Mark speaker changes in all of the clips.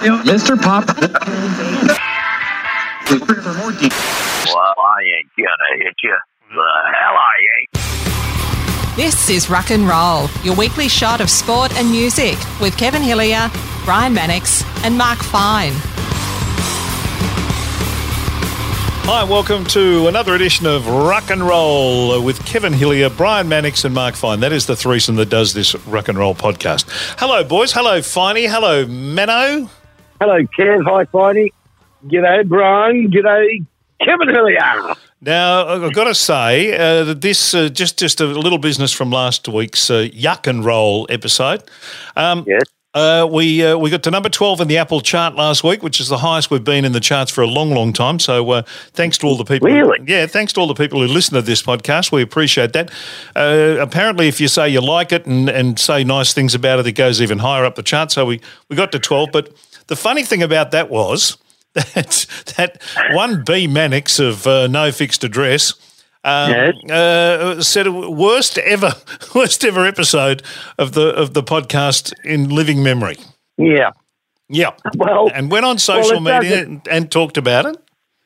Speaker 1: Mr. Pop.
Speaker 2: Well, I ain't gonna hit you. The hell I ain't.
Speaker 3: This is Rock and Roll, your weekly shot of sport and music with Kevin Hillier, Brian Mannix, and Mark Fine.
Speaker 4: Hi, welcome to another edition of Rock and Roll with Kevin Hillier, Brian Mannix, and Mark Fine. That is the threesome that does this Rock and Roll podcast. Hello, boys. Hello, Finey. Hello, Menno.
Speaker 5: Hello, Kev. Hi, Finey. G'day, Brian. G'day, Kevin Hillier.
Speaker 4: Now, I've got to say uh, that this uh, just just a little business from last week's uh, Yuck and Roll episode. Um,
Speaker 5: Yes.
Speaker 4: Uh, we uh, we got to number twelve in the Apple chart last week, which is the highest we've been in the charts for a long, long time. So uh, thanks to all the people.
Speaker 5: Really?
Speaker 4: Yeah, thanks to all the people who listen to this podcast. We appreciate that. Uh, apparently, if you say you like it and, and say nice things about it, it goes even higher up the chart. So we, we got to twelve. But the funny thing about that was that that one B Mannix of uh, no fixed address. Um,
Speaker 5: Yes.
Speaker 4: uh, said worst ever, worst ever episode of the of the podcast in living memory.
Speaker 5: Yeah.
Speaker 4: Yeah,
Speaker 5: Well,
Speaker 4: and went on social
Speaker 5: it
Speaker 4: media and, and talked about it.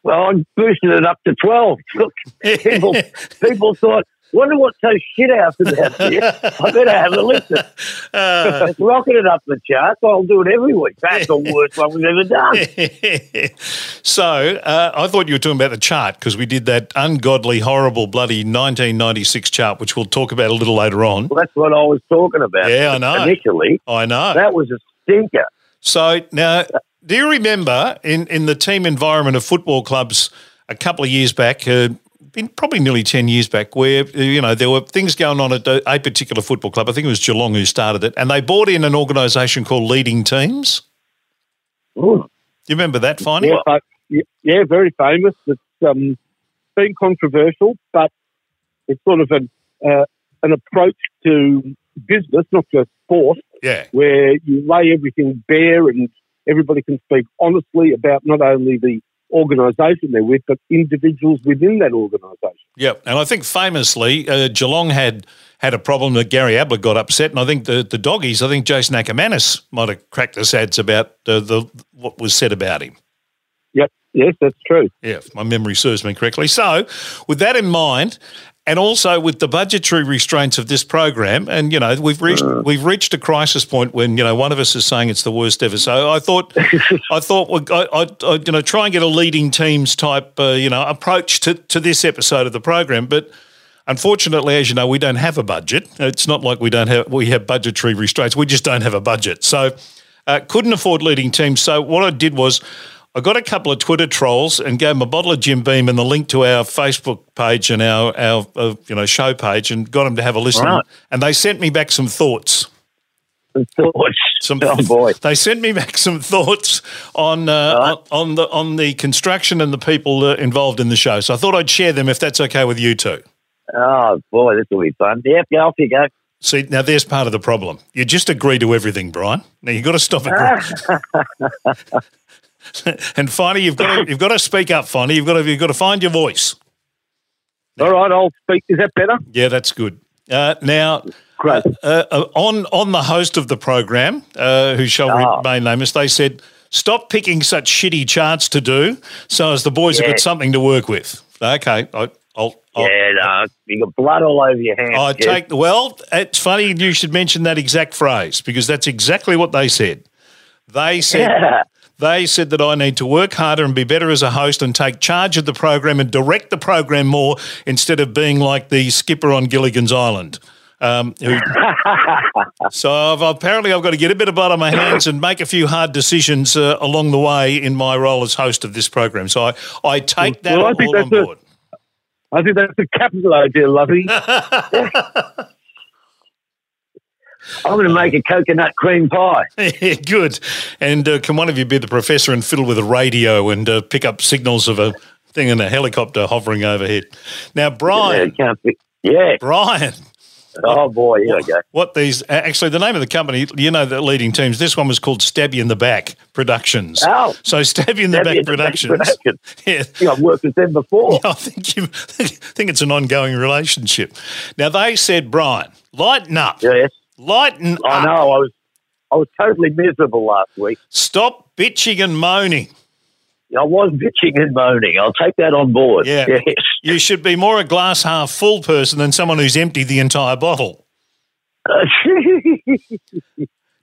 Speaker 5: well, I boosted it up to 12. Look, people, people thought, wonder what's so shit house about this. I better have a listen.
Speaker 4: Uh,
Speaker 5: it's rocking it up the charts. I'll do it every week. That's the worst one we've ever done.
Speaker 4: so uh, I thought you were talking about the chart because we did that ungodly, horrible, bloody 1996 chart, which we'll talk about a little later on.
Speaker 5: Well, that's what I was talking about.
Speaker 4: Yeah, I know.
Speaker 5: Initially,
Speaker 4: I know.
Speaker 5: that was a stinker.
Speaker 4: So now, do you remember in, in the team environment of football clubs a couple of years back, uh, been probably nearly 10 years back, where, you know, there were things going on at a particular football club. I think it was Geelong who started it, and they brought in an organisation called Leading Teams.
Speaker 5: Ooh.
Speaker 4: Do you remember that?
Speaker 6: Yeah, but, yeah, yeah, very famous. It's um, been controversial, but it's sort of an uh, an approach to business, not just sport,
Speaker 4: Yeah.
Speaker 6: where you lay everything bare and everybody can speak honestly about not only the organisation they're with, but individuals within that organisation.
Speaker 4: Yeah, and I think famously uh, Geelong had had a problem that Gary Ablett got upset, and I think the the doggies, I think Jason Ackermanis might have cracked the sads about uh, the what was said about him.
Speaker 6: Yep, yes, that's true.
Speaker 4: Yeah, if my memory serves me correctly. So, with that in mind, and also with the budgetary restraints of this program, and you know we've reached we've reached a crisis point when you know one of us is saying it's the worst ever. So I thought I thought I, I, I you know try and get a leading teams type uh, you know approach to to this episode of the program, but. Unfortunately, as you know, we don't have a budget. It's not like we don't have we have budgetary restraints. We just don't have a budget. So uh, couldn't afford leading teams. So what I did was I got a couple of Twitter trolls and gave them a bottle of Jim Beam and the link to our Facebook page and our our uh, you know show page and got them to have a listen.
Speaker 5: Right.
Speaker 4: And they sent me back some thoughts. Some
Speaker 5: oh boy.
Speaker 4: They sent me back some thoughts on uh,
Speaker 5: Right.
Speaker 4: on, on the on the construction and the people uh, involved in the show. So I thought I'd share them if that's okay with you two.
Speaker 5: Oh boy, this will be fun. Yep, go off you go.
Speaker 4: See, now there's part of the problem. You just agree to everything, Brian. Now you've got to stop agreeing. and finally, you've got to you've got to speak up. Finally, you've got to you've got to find your voice.
Speaker 6: All right, I'll speak. Is that better?
Speaker 4: Yeah, that's good. Uh, now,
Speaker 6: Great.
Speaker 4: uh, uh, on on the host of the program, uh, who shall
Speaker 5: Ah.
Speaker 4: remain nameless, they said, "Stop picking such shitty charts to do, so as the boys have got something to work with." Okay, I, I'll. I'll
Speaker 5: Yeah, no, you got blood all over your hands.
Speaker 4: I take well. It's funny you should mention that exact phrase because that's exactly what they said. They said
Speaker 5: Yeah.
Speaker 4: They said that I need to work harder and be better as a host and take charge of the program and direct the program more instead of being like the skipper on Gilligan's Island. Um, who, so I've, apparently I've got to get a bit of blood on my hands and make a few hard decisions uh, along the way in my role as host of this program. So I, I take that
Speaker 6: Well, I
Speaker 4: all on board.
Speaker 6: I think that's a capital idea, Lovey.
Speaker 5: I'm going to make a coconut cream pie.
Speaker 4: Good. And uh, can one of you be the professor and fiddle with a radio and uh, pick up signals of a thing in a helicopter hovering overhead? Now, Brian,
Speaker 5: be- yeah.
Speaker 4: Brian,
Speaker 5: Oh boy, here we go.
Speaker 4: what these actually the name of the company, you know, the leading teams. This one was called Stab You in the Back Productions.
Speaker 5: Oh.
Speaker 4: so Stab You in the Back
Speaker 5: in the Back
Speaker 4: Productions.
Speaker 5: Productions.
Speaker 4: Yeah.
Speaker 5: I think I've worked with them before.
Speaker 4: I think you think it's an ongoing relationship. Now they said, Brian, lighten up,
Speaker 5: Yes,
Speaker 4: lighten
Speaker 5: I
Speaker 4: up.
Speaker 5: know. I was, I was totally miserable last week.
Speaker 4: Stop bitching and moaning.
Speaker 5: I was bitching and moaning. I'll take that on board.
Speaker 4: Yeah.
Speaker 5: Yes.
Speaker 4: You should be more a glass half full person than someone who's emptied the entire bottle.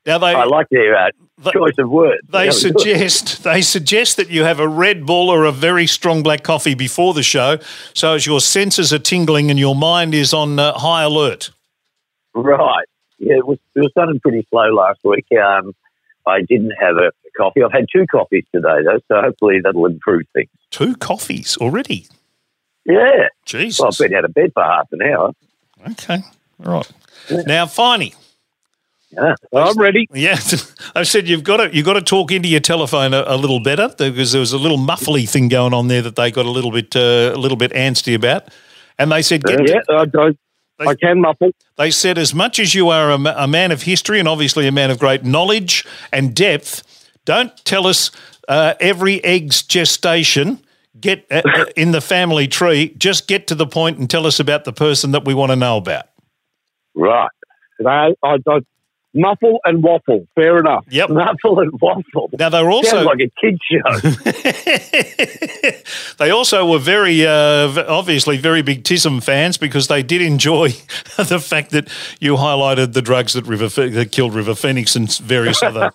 Speaker 4: Now they
Speaker 5: I like their uh,
Speaker 4: They-
Speaker 5: choice of words.
Speaker 4: they
Speaker 5: Yeah,
Speaker 4: suggest they suggest that you have a Red Bull or a very strong black coffee before the show, so as your senses are tingling and your mind is on uh, high alert.
Speaker 5: Right. Yeah, it was, it was running pretty slow last week. Um, I didn't have a coffee. I've had two coffees today, though, so hopefully that'll improve things.
Speaker 4: Two coffees already.
Speaker 5: Yeah.
Speaker 4: Jesus.
Speaker 5: Well, I've been out of bed for half an hour.
Speaker 4: Okay. All right. Now, Finey.
Speaker 5: Yeah.
Speaker 6: I'm ready.
Speaker 4: Yeah, I said you've got to you've got to talk into your telephone a, a little better because there was a little muffly thing going on there that they got a little bit uh, a little bit antsy about, and they said get,
Speaker 6: Yeah, I, I, I can muffle.
Speaker 4: they said as much as you are a, a man of history and obviously a man of great knowledge and depth, don't tell us uh, every egg's gestation. Get uh, uh, in the family tree. Just get to the point and tell us about the person that we want to know about.
Speaker 5: Right.
Speaker 6: No, I, I muffle and waffle. Fair enough.
Speaker 4: Yep.
Speaker 5: Muffle and waffle.
Speaker 4: Now they're also
Speaker 5: Sounds like a kid show.
Speaker 4: they also were very, uh, obviously, very big TISM fans because they did enjoy the fact that you highlighted the drugs that River that killed River Phoenix and various other.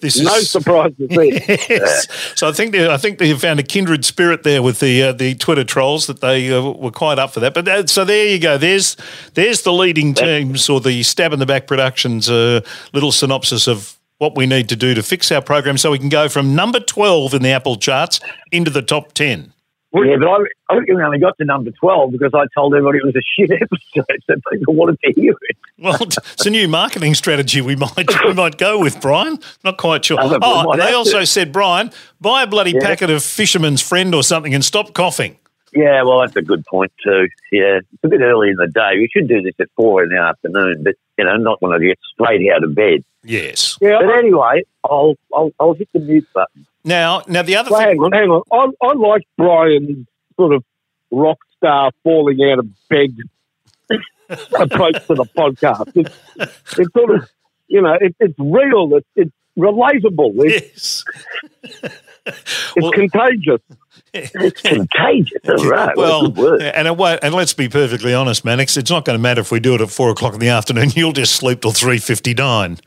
Speaker 4: This is
Speaker 6: No surprises there.
Speaker 4: Yes. So I think they, I think they found a kindred spirit there with the uh, the Twitter trolls that they uh, were quite up for that. But that, so there you go. There's there's the leading teams or the stab in the back productions uh, little synopsis of what we need to do to fix our program so we can go from number 12 in the Apple charts into the top 10.
Speaker 5: yeah, but I, I reckon we only got to number 12 because I told everybody it was a shit episode, so people wanted to hear it.
Speaker 4: Well, it's a new marketing strategy we might we might go with, Brian. Not quite sure.
Speaker 5: Oh,
Speaker 4: they also
Speaker 5: to.
Speaker 4: said, Brian, buy a bloody
Speaker 5: Yeah.
Speaker 4: packet of Fisherman's Friend or something and stop coughing.
Speaker 5: Yeah, well, that's a good point too. Yeah, it's a bit early in the day. We should do this at four in the afternoon, but you know, not when I get straight out of bed.
Speaker 4: Yes.
Speaker 6: Yeah,
Speaker 5: But anyway, I'll I'll, I'll hit the mute button.
Speaker 4: Now, now the other
Speaker 6: Well,
Speaker 4: thing.
Speaker 6: hang on, hang on. I, I like Brian's sort of rock star falling out of bed approach to the podcast. It's, it's sort of, you know, it, it's real. It's, it's relatable. It's,
Speaker 4: Yes.
Speaker 6: it's
Speaker 4: well-
Speaker 6: contagious.
Speaker 5: It's contagious, right.
Speaker 4: Well,
Speaker 5: Well, good word.
Speaker 4: and it won't, and let's be perfectly honest, Mannix. It's not going to matter if we do it at four o'clock in the afternoon. You'll just sleep till three fifty nine.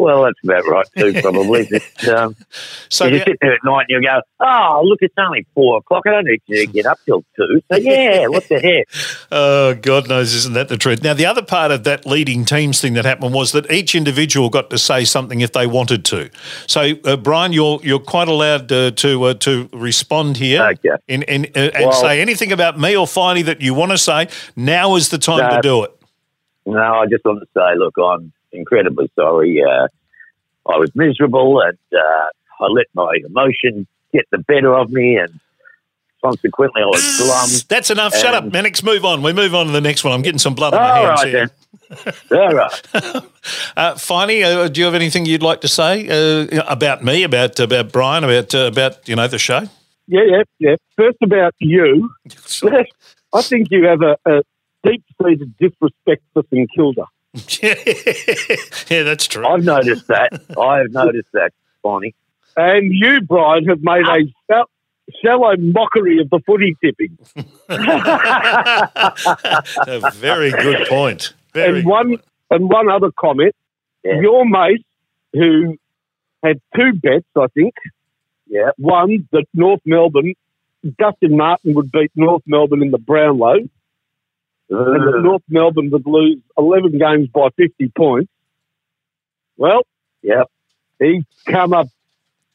Speaker 5: Well, that's about right too, probably. But, um,
Speaker 4: So
Speaker 5: you
Speaker 4: the-
Speaker 5: sit there at night and you go, "Oh, look, it's only four o'clock. I don't need to get up till two. So yeah, what the heck?
Speaker 4: Oh, God knows, isn't that the truth? Now, the other part of that leading teams thing that happened was that each individual got to say something if they wanted to. So, uh, Brian, you're you're quite allowed uh, to uh, to respond here
Speaker 5: Okay.
Speaker 4: in, in, uh, and
Speaker 5: Well-
Speaker 4: say anything about me or Finey that you want to say. Now is the time to do it.
Speaker 5: No, I just want to say, look, I'm incredibly sorry. Uh, I was miserable and uh, I let my emotions get the better of me, and consequently, I was glum.
Speaker 4: That's enough. Shut up, Mannix. Move on. We move on to the next one. I'm getting some blood on my hands
Speaker 5: right
Speaker 4: here.
Speaker 5: then. All right.
Speaker 4: Uh, Finey, uh, do you have anything you'd like to say uh, about me, about about Brian, about uh, about you know the show?
Speaker 6: Yeah, yeah, yeah. First about you. I think you have a, a deep-seated disrespect for St Kilda.
Speaker 4: yeah, that's true.
Speaker 5: I've noticed that. I've noticed that, Bonnie.
Speaker 6: And you, Brian, have made a shall- shallow mockery of the footy tipping.
Speaker 4: a very good point. Very
Speaker 6: and one and one other comment.
Speaker 5: Yeah.
Speaker 6: Your mate, who had two bets, I think.
Speaker 5: Yeah.
Speaker 6: One that North Melbourne, Dustin Martin would beat North Melbourne in the Brownlow, and that North Melbourne would lose eleven games by fifty points. Well,
Speaker 5: Yep.
Speaker 6: he's come up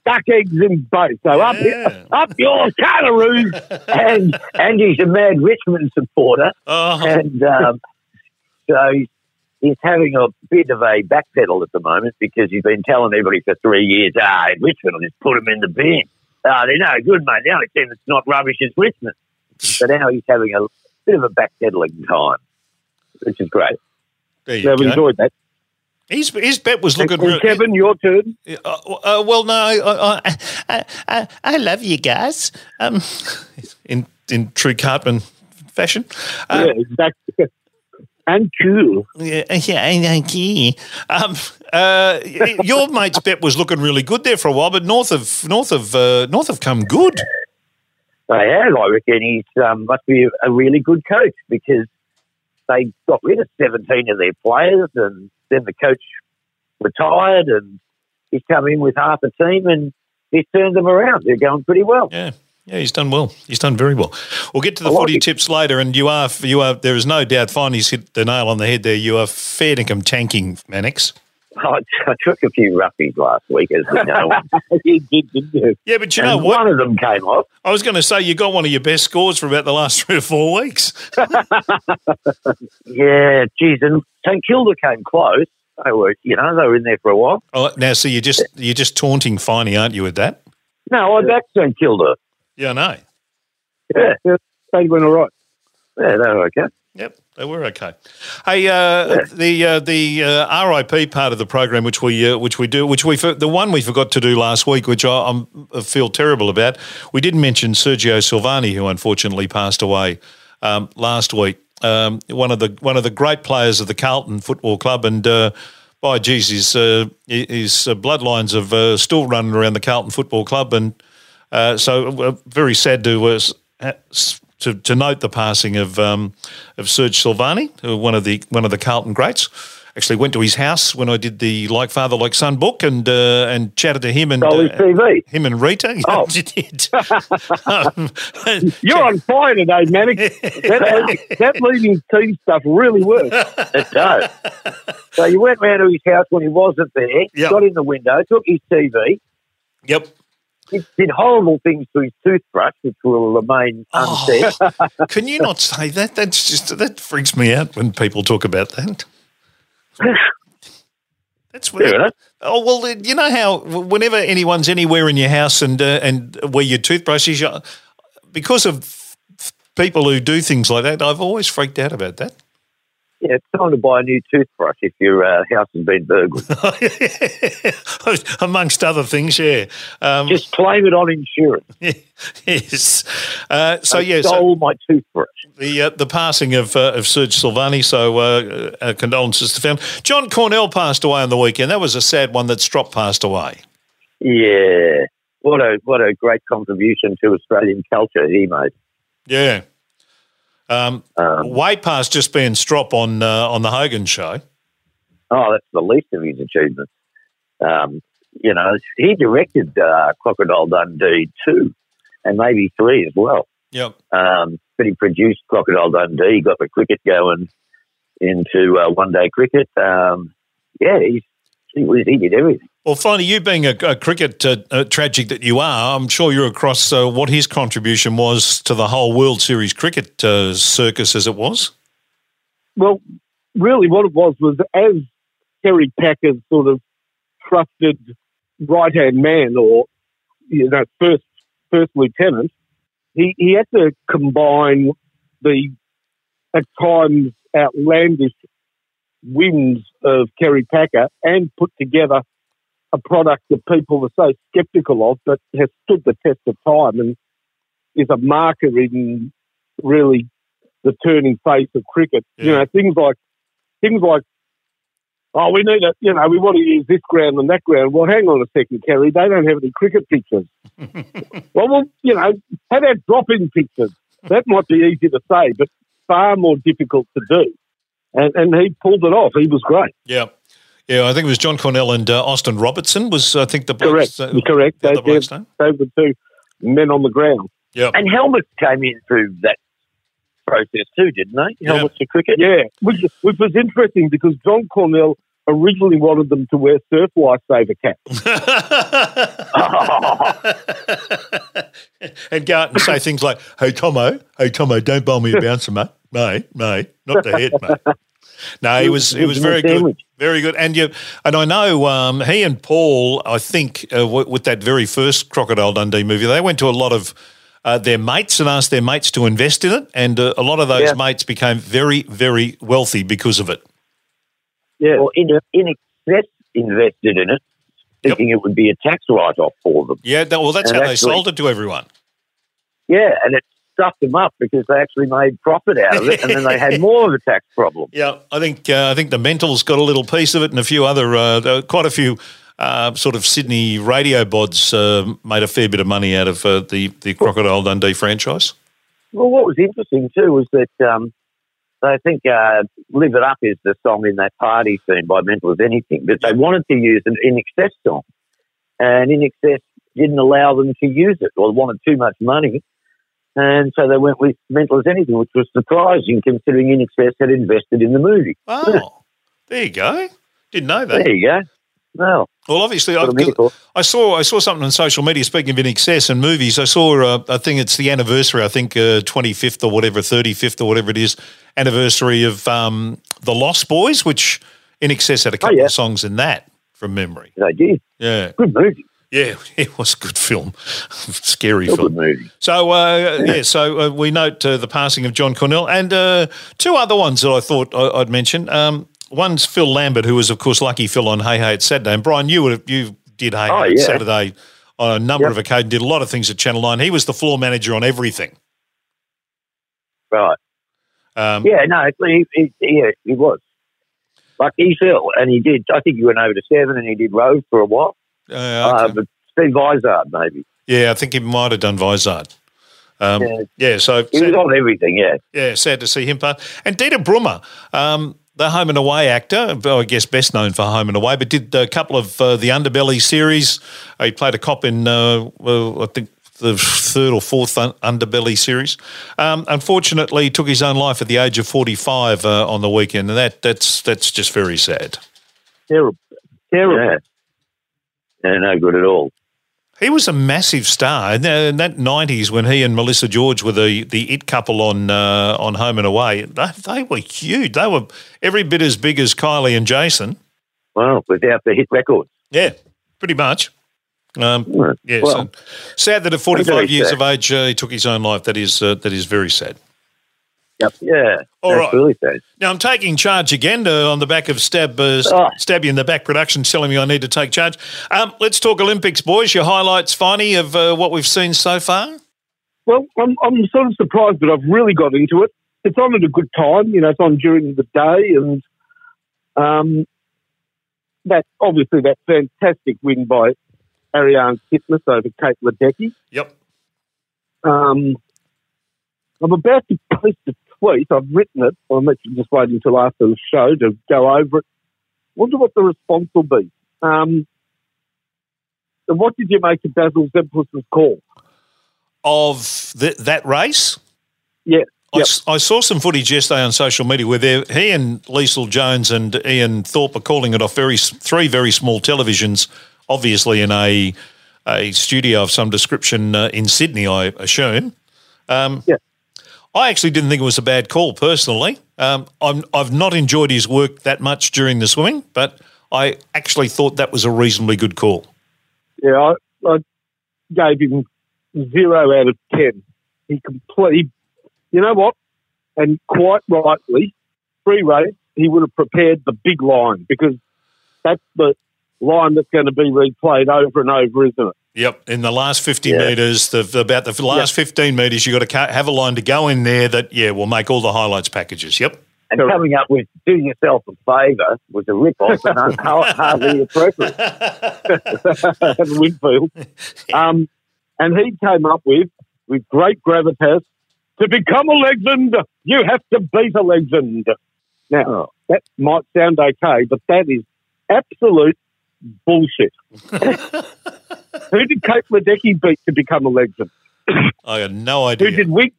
Speaker 6: duck eggs in both. So up
Speaker 4: Yeah.
Speaker 6: up your Kangaroos.
Speaker 5: and and he's a mad Richmond supporter,
Speaker 4: Oh,
Speaker 5: and um, so he's, he's having a bit of a backpedal at the moment because he's been telling everybody for three years, ah, Richmond will just put him in the bin. Ah, they're no good, mate. The only team that's not rubbish is Richmond. So now he's having a bit of a backpedaling time, which is great.
Speaker 4: there you
Speaker 6: I've enjoyed that.
Speaker 4: His, his bet was looking.
Speaker 6: Kevin, your turn.
Speaker 4: Uh, uh, well, no, I, I, I, I, love you guys. Um, in in true Cartman fashion. Uh,
Speaker 6: yeah, exactly. and cool.
Speaker 4: Yeah, yeah, thank you. Um, uh, your mate's bet was looking really good there for a while, but north of north of uh, north have come good.
Speaker 5: They have, I reckon. He's um, must be a really good coach because they got rid of 17 of their players and then the coach retired and he's come in with half a team and he's turned them around. They're going pretty well.
Speaker 4: Yeah. Yeah, he's done well. He's done very well. We'll get to the
Speaker 5: like
Speaker 4: footy
Speaker 5: it.
Speaker 4: tips later, and you are you are. There is no doubt. Finally, hit the nail on the head there. You are fair dinkum tanking, Mannix.
Speaker 5: I, I took a few roughies last week, as we know.
Speaker 6: you did, didn't you?
Speaker 4: Yeah, but you know what?
Speaker 5: one of them came off.
Speaker 4: I was going to say you got one of your best scores for about the last three or four weeks.
Speaker 5: Yeah, geez, and St Kilda came close. They were, you know, they were in there for a while.
Speaker 4: Oh, now, so you're just you're just taunting Finey, aren't you? With that?
Speaker 5: No, I backed St Kilda.
Speaker 4: Yeah, I know.
Speaker 5: Yeah,
Speaker 6: Yeah, they went all right.
Speaker 5: yeah, they were okay.
Speaker 4: Yep, they were okay. Hey, uh, the uh, the uh, RIP part of the program, which we uh, which we do, which we the one we forgot to do last week, which I, I feel terrible about. We didn't mention Sergio Silvagni, who unfortunately passed away um, last week. Um, one of the one of the great players of the Carlton Football Club, and uh, by geez, his uh, his bloodlines have still running around the Carlton Football Club, and so very sad to to, to note the passing of um, of Serge Silvagni, who one of the one of the Carlton greats. Actually, went to his house when I did the Like Father Like Son book and uh, and chatted to him and uh,
Speaker 5: TV.
Speaker 4: him and Rita.
Speaker 5: Oh.
Speaker 4: Um,
Speaker 6: You're on fire today, Manic. that, that leading team stuff really works.
Speaker 5: It does. so you went round to his house when he wasn't there,
Speaker 4: Yep.
Speaker 5: got in the window, took his TV,
Speaker 4: yep.
Speaker 5: Did, did horrible things to his toothbrush, which will remain
Speaker 4: Oh. Can you not say that? That's just that freaks me out when people talk about that. That's weird. Oh well, you know how whenever anyone's anywhere in your house and uh, and where your toothbrush is, because of people who do things like that, I've always freaked out about that.
Speaker 5: Yeah, it's time to buy a new toothbrush if your uh, house has been burgled.
Speaker 4: Amongst other things, yeah. Um,
Speaker 5: Just claim it on insurance.
Speaker 4: yes. Uh, so
Speaker 5: I
Speaker 4: yeah, so
Speaker 5: stole my toothbrush.
Speaker 4: the uh, the passing of uh, of Serge Silvagni. So uh, uh, condolences to family. John Cornell passed away on the weekend. That was a sad one that Strop passed away.
Speaker 5: Yeah, what a what a great contribution to Australian culture he made.
Speaker 4: Yeah. Um,
Speaker 5: Um,
Speaker 4: way past just being Strop on uh, on the Hogan show.
Speaker 5: oh, that's the least of his achievements. Um, you know, he directed uh, Crocodile Dundee two, and maybe three as well.
Speaker 4: Yep.
Speaker 5: Um, but he produced Crocodile Dundee, got the cricket going into uh, one day cricket. Um, yeah, he's, he, was, he did everything.
Speaker 4: Well, finally, you being a, a cricket uh, uh, tragic that you are, I'm sure you're across uh, what his contribution was to the whole World Series cricket uh, circus as it was.
Speaker 6: Well, really, what it was was as Kerry Packer's sort of trusted right hand man or you know first first lieutenant, he he had to combine the at times outlandish whims of Kerry Packer and put together a product that people were so sceptical of, but has stood the test of time and is a marker in really the turning face of cricket. You know, things like things like oh, we need a you know, we want to use this ground and that ground. Well, hang on a second, Kerry, they don't have any cricket pitches. well, well, you know, how about drop-in pitches? That might be easy to say, but far more difficult to do. And and he pulled it off. He was great.
Speaker 4: Yeah. Yeah, I think it was John Cornell and uh, Austin Robertson was, I think, the blokes,
Speaker 6: Correct.
Speaker 4: uh,
Speaker 6: Correct.
Speaker 4: the
Speaker 6: They, they were the two men on the ground.
Speaker 4: Yeah.
Speaker 5: And helmets came in through that process too, didn't they? Helmets to cricket.
Speaker 6: Yeah, which, which was interesting because John Cornell originally wanted them to wear surf lifesaver caps.
Speaker 4: and go out and say things like, "Hey Tomo, hey Tomo, don't bowl me a bouncer, mate, mate, mate, not the head, mate." No, he was he was very good, very good, and you and I know um, he and Paul, I think, uh, w- with that very first Crocodile Dundee movie, they went to a lot of. Uh, their mates and asked their mates to invest in it, and uh, a lot of those
Speaker 5: Yeah.
Speaker 4: mates became very, very wealthy because of it.
Speaker 6: Yeah,
Speaker 5: Or in, INXS invested in it, thinking it would be a tax write off for them.
Speaker 4: Yeah, that, well, that's
Speaker 5: And
Speaker 4: how they sold it to everyone.
Speaker 5: Yeah, and it's stuffed them up because they actually made profit out of it, and then they had more of a tax problem.
Speaker 4: Yeah, I think uh, I think the Mentals got a little piece of it, and a few other, uh, quite a few uh, sort of Sydney radio bods uh, made a fair bit of money out of uh, the the Crocodile Dundee franchise.
Speaker 5: Well, what was interesting too was that um, I think uh, "Live It Up" is the song in that party scene by Mental as Anything, but they wanted to use an INXS song, and INXS didn't allow them to use it, or wanted too much money. And so they went with Mental as Anything, which was surprising considering INXS had invested in the movie.
Speaker 4: Oh, there you go. Didn't know that.
Speaker 5: There you go. Well,
Speaker 4: Well, obviously, I,
Speaker 5: What a miracle.
Speaker 4: I saw I saw something on social media. Speaking of INXS and movies, I saw uh, I think it's the anniversary. I think twenty fifth or whatever, thirty fifth or whatever it is, anniversary of um, the Lost Boys, which INXS had a couple
Speaker 5: yeah.
Speaker 4: of songs in that from memory.
Speaker 5: they did.
Speaker 4: Yeah,
Speaker 5: Good movie.
Speaker 4: Yeah, it was a good film, scary film.
Speaker 5: movie.
Speaker 4: So uh, yeah, so uh, we note uh, the passing of John Cornell and uh, two other ones that I thought I- I'd mention. Um, one's Phil Lambert, who was of course Lucky Phil on Hey Hey It's Saturday, and Brian, you would you did Hey
Speaker 5: Oh,
Speaker 4: Hey
Speaker 5: yeah.
Speaker 4: Saturday on a number
Speaker 5: Yep.
Speaker 4: of occasions, did a lot of things at Channel Nine. He was the floor manager on everything.
Speaker 5: Right.
Speaker 4: Um,
Speaker 5: Yeah, no, he, he, yeah, he was. Like he Phil, and he did. I think he went over to seven, and he did Rose for a while.
Speaker 4: Uh,
Speaker 5: Uh, but Steve Vizard, maybe.
Speaker 4: yeah, I think he might have done Vizard. Um,
Speaker 5: Yeah.
Speaker 4: yeah, so
Speaker 5: He was on everything. Yeah.
Speaker 4: Yeah, sad to see him part. And Dieter Brummer, um, the Home and Away actor, I guess best known for Home and Away, but did a couple of uh, the Underbelly series. Uh, he played a cop in, uh, well, I think the third or fourth un- Underbelly series. Um, unfortunately, took his own life at the age of forty-five uh, on the weekend, and that that's that's just very sad.
Speaker 6: Terrible. Terrible.
Speaker 5: Yeah, no good at all.
Speaker 4: He was a massive star in that- nineties when he and Melissa George were the, the it couple on uh, on Home and Away. They, they were huge. They were every bit as big as Kylie and Jason.
Speaker 5: Well, without the hit records.
Speaker 4: Yeah, pretty much. Um, yeah,
Speaker 5: Well,
Speaker 4: so sad that at 45 years
Speaker 5: sad.
Speaker 4: of age uh, he took his own life. That is uh, that is very sad.
Speaker 5: Yep. Yeah.
Speaker 4: All right.
Speaker 5: absolutely sad.
Speaker 4: Now I'm taking charge again uh, on the back of Stab uh,
Speaker 5: Oh.
Speaker 4: Stabby in the back production telling me I need to take charge. Um, let's talk Olympics, boys. Your highlights, Finey, of uh, what we've seen so far.
Speaker 6: Well, I'm, I'm sort of surprised that I've really got into it. It's on at a good time, you know, it's on during the day, and um, that obviously that fantastic win by Ariarne Titmus over Kate Ledecky.
Speaker 4: Yep.
Speaker 6: Um, I'm about to post a I've written it. I'm actually just waiting until after the show to go over it. Wonder what the response will be. Um, and what did you make of Basil Zempilas' call?
Speaker 4: Of th- that race.
Speaker 6: Yeah,
Speaker 4: I,
Speaker 6: Yep.
Speaker 4: I saw some footage yesterday on social media where he and Leisel Jones and Ian Thorpe are calling it off very three very small televisions, obviously in a a studio of some description uh, in Sydney, I assume. Um,
Speaker 6: Yeah.
Speaker 4: I actually didn't think it was a bad call personally. Um, I'm, I've not enjoyed his work that much during the swimming, but I actually thought that was a reasonably good call.
Speaker 6: Yeah, I, I gave him zero out of ten. He completely, you know what? And quite rightly, pre-race, he would have prepared the big line because that's the line that's going to be replayed over and over, isn't it?
Speaker 4: Yep, in the last 50
Speaker 5: Yeah.
Speaker 4: metres, the, about the last 15 metres, you've got to have a line to go in there that, yeah, will make all the highlights packages. Yep.
Speaker 5: And
Speaker 6: Correct.
Speaker 5: coming up with "Do yourself a favour" was a rip-off and un- hardly appropriate.
Speaker 6: Winfield. Um, and he came up with, with great gravitas, to become a legend, you have to beat a legend. Now, that might sound okay, but that is absolute bullshit. who did Kate Ledecky beat to become a legend?
Speaker 4: I had no idea.
Speaker 6: Who did Wig?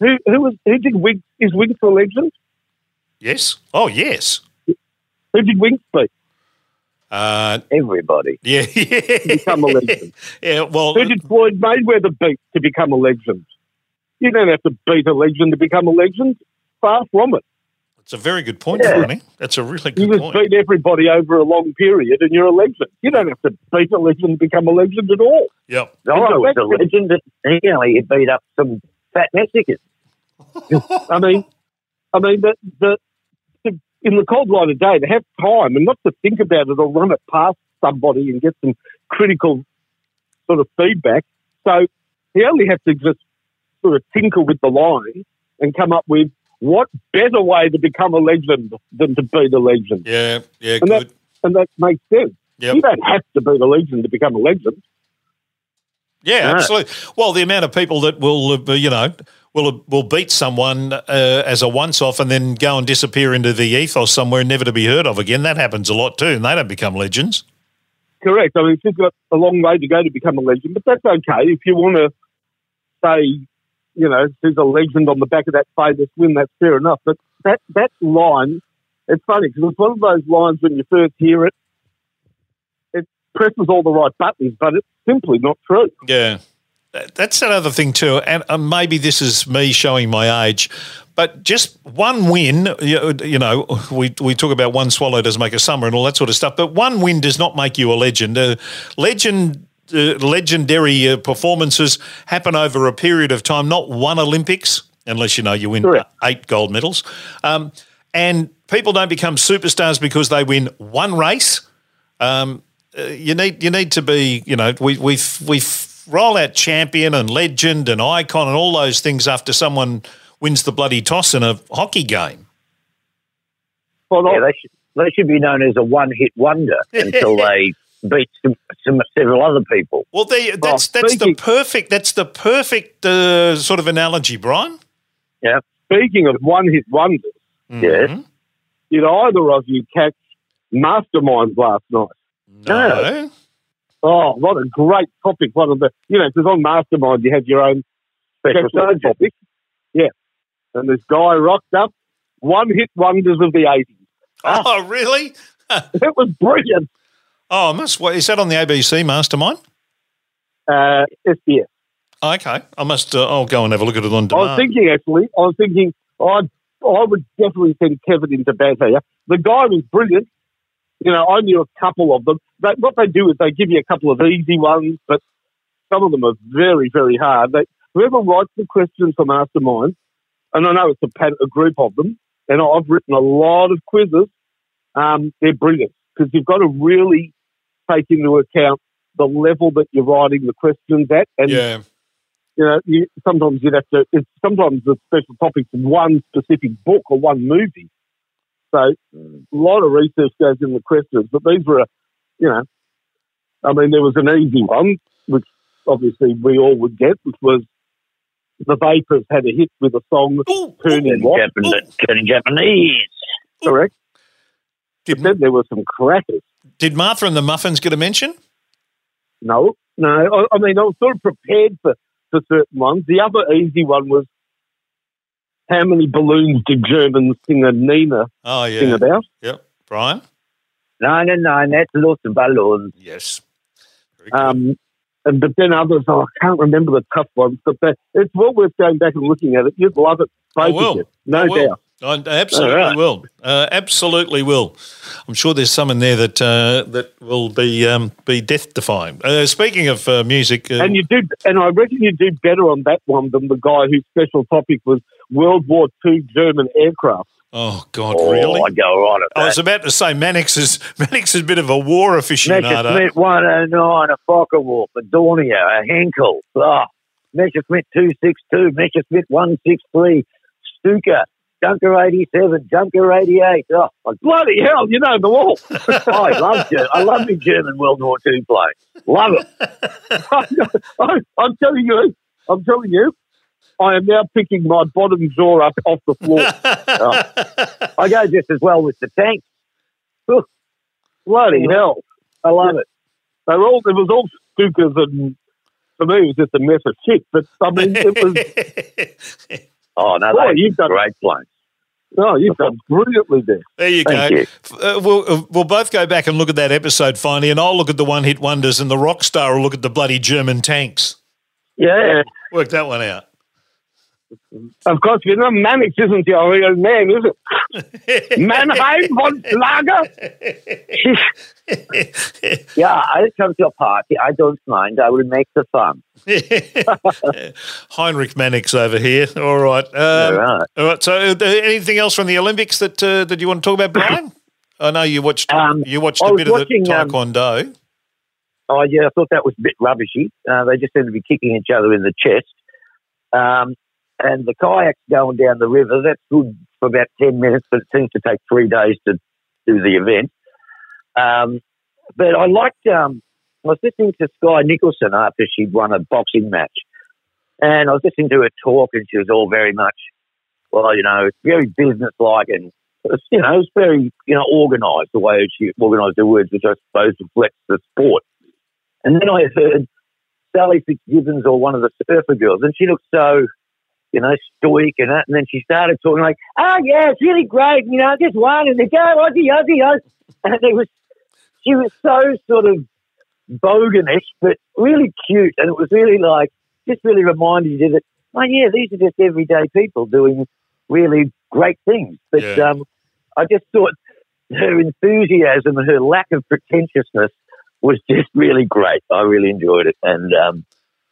Speaker 6: Who, who, was, who did Wig? Is Winx a legend?
Speaker 4: yes? Oh, yes.
Speaker 6: Who did Winx beat
Speaker 4: Uh,
Speaker 5: Everybody.
Speaker 4: yeah.
Speaker 6: to become a legend?
Speaker 4: yeah, well,
Speaker 6: Who did Floyd Mayweather beat to become a legend? You don't have to beat a legend to become a legend. Far from it.
Speaker 4: It's a very good point,
Speaker 5: Yeah.
Speaker 4: Ronnie. That's a really good point.
Speaker 6: You
Speaker 4: good
Speaker 6: just
Speaker 4: point.
Speaker 6: beat everybody over a long period and you're a legend. You don't have to beat a legend to become a legend at all.
Speaker 4: Yep.
Speaker 5: No, I was a
Speaker 6: that-
Speaker 5: legend. that, You know, he beat up some fat Mexicans.
Speaker 6: I mean, I mean, the, the, the, in the cold light of day, to have time and not to think about it or run it past somebody and get some critical sort of feedback. So he only has to just sort of tinker with the line and come up with what better way to become a legend than to be the legend.
Speaker 4: Yeah, yeah,
Speaker 6: And that, and that makes sense.
Speaker 4: Yep.
Speaker 6: You don't have to be the legend to become a legend.
Speaker 4: Yeah,
Speaker 5: Right.
Speaker 4: absolutely. Well, the amount of people that will, uh, you know, will will beat someone uh, as a once off and then go and disappear into the ethos somewhere, never to be heard of again. That happens a lot too, and they don't become legends.
Speaker 6: Correct. I mean, she's got a long way to go to become a legend, but that's okay. If you want to say, you know, she's a legend on the back of that famous win, that's fair enough. But that, that line, it's funny because it's one of those lines when you first hear it, it presses all the right buttons, but it's simply not true.
Speaker 4: Yeah. That's another thing too, and maybe this is me showing my age, but just one win, you you know, we, we talk about one swallow doesn't make a summer and all that sort of stuff, but one win does not make you a legend. Uh, legend, uh, legendary uh, performances happen over a period of time, not one Olympics, unless you know you win
Speaker 6: Correct.
Speaker 4: eight gold medals. Um, and people don't become superstars because they win one race um, uh, you need you need to be you know we we we roll out champion and legend and icon and all those things after someone wins the bloody toss in a hockey game.
Speaker 6: Well,
Speaker 5: Yeah, they should, they should be known as a one hit wonder until they beat some, some several other people.
Speaker 4: Well, they, that's that's the perfect that's the perfect uh, sort of analogy, Brian. Yeah.
Speaker 6: Speaking of one hit wonders,
Speaker 5: Yes.
Speaker 4: Mhm.
Speaker 6: did either of you catch Masterminds last night?
Speaker 4: No.
Speaker 6: Oh, what a great topic. One of the, you know, because on Mastermind you have your own
Speaker 5: Special
Speaker 6: special topic. Yeah. And this guy rocked up, one hit wonders of the 80s.
Speaker 4: Oh, really?
Speaker 6: It was brilliant.
Speaker 4: Oh, I must. What, is that on the ABC Mastermind?
Speaker 6: Uh, SBS.
Speaker 4: Okay, I must. Uh, I'll go and have a look at it on demand.
Speaker 6: I was thinking, actually, I was thinking, I'd, I would definitely send Kevin into bat here. The guy was brilliant. You know, I knew a couple of them. But what they do is they give you a couple of easy ones, but some of them are very, very hard. They, whoever writes the questions for Mastermind, and I know it's a, a group of them, and I've written a lot of quizzes, um, they're brilliant because you've got to really take into account the level that you're writing the questions at and
Speaker 4: yeah,
Speaker 6: you know, you, sometimes you'd have to. It's sometimes the special topic's one specific book or one movie. So a lot of research goes into the questions, but these were, you know, I mean, there was an easy one, which obviously we all would get, which was the Vapors had a hit with a song turning
Speaker 5: Turning,
Speaker 6: what?
Speaker 5: Japanese, turning Japanese.
Speaker 6: Correct.
Speaker 4: Did,
Speaker 6: Then there were some crackers.
Speaker 4: Did Martha and the Muffins get a mention?
Speaker 6: No, no. I, I mean, I was sort of prepared for, for certain ones. The other easy one was how many balloons did German singer Nena
Speaker 4: Oh
Speaker 6: sing
Speaker 4: yeah,
Speaker 6: about?
Speaker 4: yep. Brian.
Speaker 5: Nine and nine, that's lots of balloons.
Speaker 4: Yes.
Speaker 6: Um, and, but then others, oh, I can't remember the tough ones, but they, it's well worth going back and looking at it. You'd love it,
Speaker 4: I
Speaker 6: both of you, no doubt.
Speaker 4: I absolutely
Speaker 5: right.
Speaker 4: will. Uh, absolutely will. I'm sure there's some in there that uh, that will be um, be death defying. Uh, speaking of uh, music, uh,
Speaker 6: And you do, and I reckon you do better on that one than the guy whose special topic was World War II German aircraft.
Speaker 4: oh god,
Speaker 5: Oh,
Speaker 4: really?
Speaker 5: I go at
Speaker 4: I was about to say Mannix is Mannix is a bit of a war aficionado.
Speaker 5: Messerschmitt 109, a Focke-Wulf, a Dornier, a Heinkel, oh, Messerschmitt 262, Messerschmitt 163, Stuka, Junker 87, Junker 88. Oh,
Speaker 6: Bloody hell, you know them all.
Speaker 5: I love Ger- I love the German World War II planes. Love it.
Speaker 6: I, I'm telling you, I'm telling you, I am now picking my bottom jaw up off the floor. Oh.
Speaker 5: I go just as well with the tanks.
Speaker 6: Bloody hell.
Speaker 5: I love it.
Speaker 6: They were all, it was all Stukas and for me it was just a mess of shit. But I mean, it was,
Speaker 5: Oh, no,
Speaker 6: Boy, you've done-
Speaker 5: great planes.
Speaker 6: No, you've done brilliantly there.
Speaker 4: there you
Speaker 5: Thank
Speaker 4: go.
Speaker 5: you.
Speaker 4: Uh, we'll, uh, we'll both go back and look at that episode finally, and I'll look at the one hit wonders, and the rock star will look at the bloody German tanks.
Speaker 5: Yeah.
Speaker 4: Work that one out.
Speaker 6: Of course, you know, Mannix isn't your real name, is it? Mannheim von Lager?
Speaker 5: Yeah, I'll come to your party. I don't mind. I will make the fun.
Speaker 4: Heinrich Mannix over here. All right. Um,
Speaker 5: All right.
Speaker 4: All right. So, uh, anything else from the Olympics that uh, that you want to talk about, Brian? I know you watched
Speaker 5: Um,
Speaker 4: you watched a bit of the
Speaker 5: watching, um,
Speaker 4: taekwondo.
Speaker 5: Oh, yeah, I thought that was a bit rubbishy. Uh, they just seem to be kicking each other in the chest. Um, and the kayaks going down the river, that's good for about 10 minutes, but it seems to take three days to do the event. Um, but I liked, um, I was listening to Skye Nicolson after she'd won a boxing match. And I was listening to her talk, and she was all very much, well, you know, very businesslike and, you know, it was very, you know, organised the way she organised her words, which I suppose reflects the sport. And then I heard Sally Fitzgibbons or one of the surfer girls, and she looked so, you know, stoic and that. And then she started talking like, "Oh yeah, it's really great. You know, I just won, and they go Aussie, Aussie, Aussie." And it was, she was so sort of boganish, but really cute, and it was really like, just really reminded you that, oh yeah, these are just everyday people doing really great things. But
Speaker 4: Yeah.
Speaker 5: um, I just thought her enthusiasm and her lack of pretentiousness was just really great. I really enjoyed it. And um,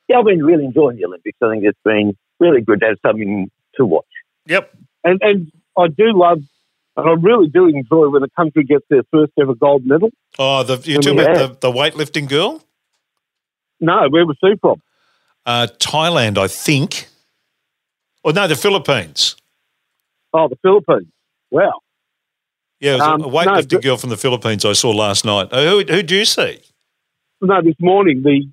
Speaker 5: yeah, I've been really enjoying the Olympics. I think it's been really good to have something to watch.
Speaker 4: Yep.
Speaker 6: And and I do love, and I really do enjoy when a country gets their first ever gold medal.
Speaker 4: Oh, the, you're
Speaker 6: Oh,
Speaker 4: talking about the, the weightlifting girl?
Speaker 6: No, where was she from?
Speaker 4: Uh, Thailand, I think. Or no, the Philippines.
Speaker 6: Oh, the Philippines. Wow.
Speaker 4: Yeah, it was
Speaker 6: Um,
Speaker 4: a weightlifting
Speaker 6: but-
Speaker 4: girl from the Philippines I saw last night. Uh, who, who do you see?
Speaker 6: No, this morning the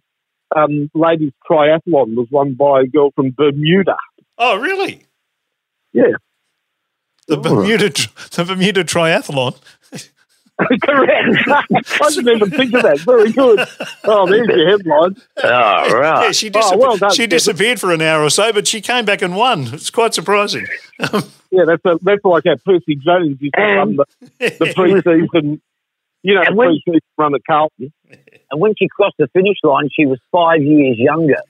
Speaker 6: um, ladies triathlon was won by a girl from Bermuda.
Speaker 4: Oh, really?
Speaker 6: Yeah,
Speaker 4: The Bermuda, the Bermuda Triathlon.
Speaker 6: correct. I didn't even think of that. Very good. Oh, there's your headline.
Speaker 5: Oh, right.
Speaker 4: Yeah, she, dis-
Speaker 6: Oh, well done.
Speaker 4: she disappeared for an hour or so, but she came back and won. It's quite surprising.
Speaker 6: Yeah, that's a, that's like how Percy Jones used to run the, the pre-season. You know, the
Speaker 5: And
Speaker 6: pre-season run at Carlton.
Speaker 5: And when she crossed the finish line, she was five years younger.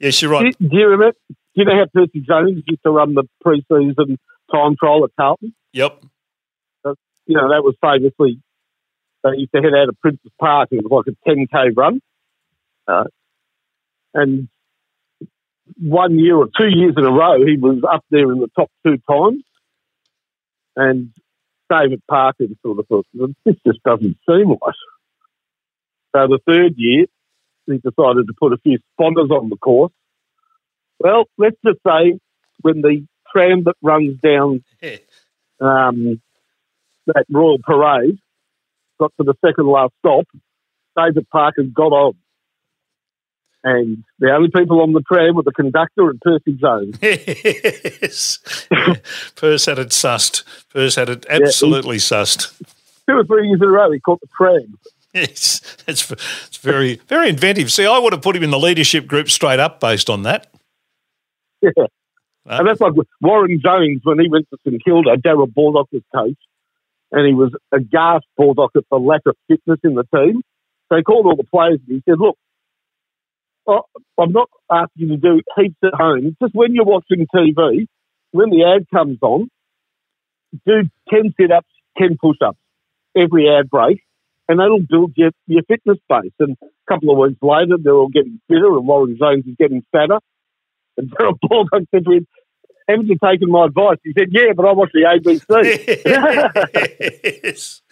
Speaker 4: yes, you're
Speaker 6: Do,
Speaker 4: right.
Speaker 6: do you remember? Do you know how Percy Jones used to run the pre-season time trial at Carlton?
Speaker 4: Yep.
Speaker 6: You know, that was famously they used to head out of Princes Park. It was like a 10k run. Uh, and one year or two years in a row, he was up there in the top two times. And David Parker sort of thought, "Well, this just doesn't seem right. So the third year, he decided to put a few sponsors on the course. Well, let's just say when the tram that runs down um, that Royal Parade got to the second last stop, David Parker got on. And the only people on the tram were the conductor and Percy Jones.
Speaker 4: yes. Purse had it sussed. Purse had it absolutely sussed.
Speaker 6: Two or three years in a row, he caught the tram.
Speaker 4: Yes, it's, it's very, very inventive. See, I would have put him in the leadership group straight up based on that.
Speaker 6: Yeah. And that's like Warren Jones when he went to St Kilda, Darrel Baldock was coach, and he was aghast Baldock at the lack of fitness in the team. So he called all the players and he said, Look, I- I'm not asking you to do heaps at home. Just when you're watching TV, when the ad comes on, do 10 sit ups, 10 push ups every ad break, and that'll build your, your fitness base. And a couple of weeks later, they're all getting fitter, and Warren Jones is getting fatter. And Baldock said to him, Haven't you taken my advice? He said, Yeah, but I watch the ABC.
Speaker 4: yes.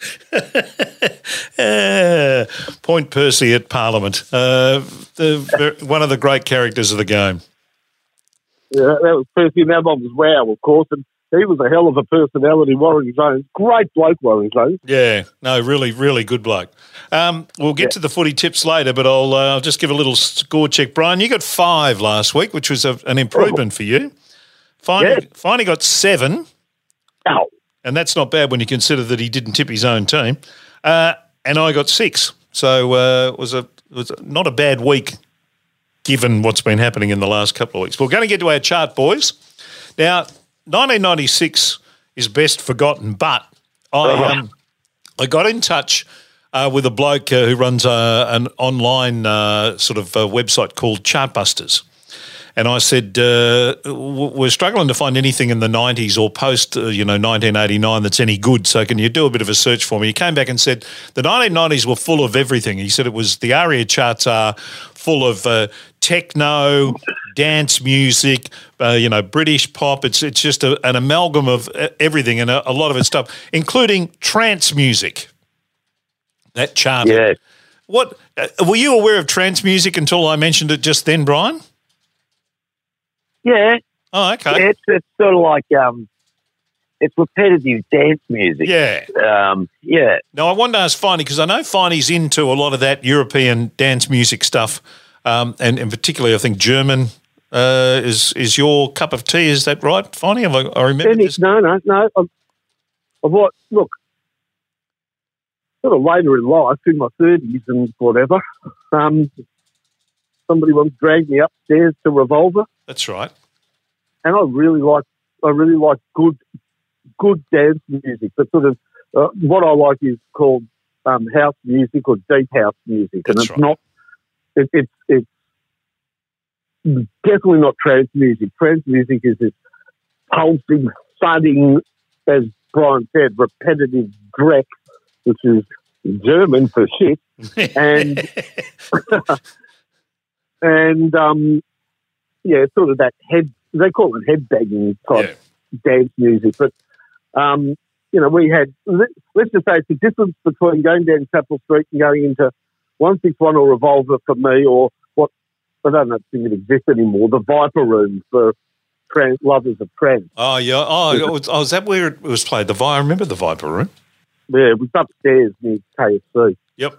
Speaker 4: Uh, Point Percy at Parliament. Uh, the, one of the great characters of the game.
Speaker 6: yeah, that was Percy, and that one was Wow, of course. And he was a hell of a personality, Warren Jones. Great bloke, Warren Jones.
Speaker 4: Yeah, no, really, really good bloke. Um, we'll get to the footy tips later, but I'll, uh, I'll just give a little score check. Brian, you got five last week, which was a, an improvement for you. Finally,
Speaker 5: Yeah.
Speaker 4: finally got seven,
Speaker 5: Oh,
Speaker 4: and that's not bad when you consider that he didn't tip his own team. Uh, and I got six, so uh, it was a it was not a bad week given what's been happening in the last couple of weeks. We're going to get to our chart, boys. Now, 1996 is best forgotten, but I um, I got in touch uh, with a bloke uh, who runs uh, an online uh, sort of uh, website called Chartbusters. And I said, uh, we're struggling to find anything in the 90s or post, uh, you know, 1989 that's any good. So can you do a bit of a search for me? He came back and said the 1990s were full of everything. He said it was the ARIA charts are full of uh, techno, dance music, uh, you know, British pop. It's it's just a, an amalgam of uh, everything and a, a lot of it stuff, including trance music. That chart
Speaker 5: yeah.
Speaker 4: What uh, were you aware of trance music until I mentioned it just then, Brian?
Speaker 5: Yeah,
Speaker 4: Oh, okay.
Speaker 5: yeah, it's, it's sort of like um, it's repetitive dance music.
Speaker 4: Yeah.
Speaker 5: Um, yeah,
Speaker 4: Now I wanted to ask Finey because I know Finey's into a lot of that European dance music stuff, um, and, and particularly I think German uh, is is your cup of tea. Is that right, Finey? I, I remember
Speaker 6: Any,
Speaker 4: this?
Speaker 6: no, no, no. Of what? Look, sort of later in life, in my thirties and whatever, um, somebody once dragged me upstairs to Revolver,
Speaker 4: That's right.
Speaker 6: and I really like, I really like good, good dance music. But sort of, uh, what I like is called um, house music or deep house music, and it's
Speaker 4: right.
Speaker 6: not, it, it's it's definitely not trance music. Trance music is this pulsing, thudding, as Brian said, repetitive dreck, which is German for shit, and and um, yeah, sort of that head. They call it head banging type dance music, but um, you know, we had let- let's just say it's the difference between going down Chapel Street and going into one six one or Revolver for me, or what I don't know if it exists anymore. The Viper Room for trans, lovers of trance.
Speaker 4: Oh yeah. Oh, was, oh, is that where it was played? The Vi- I remember the Viper Room.
Speaker 6: Yeah, it was upstairs near KFC.
Speaker 4: Yep.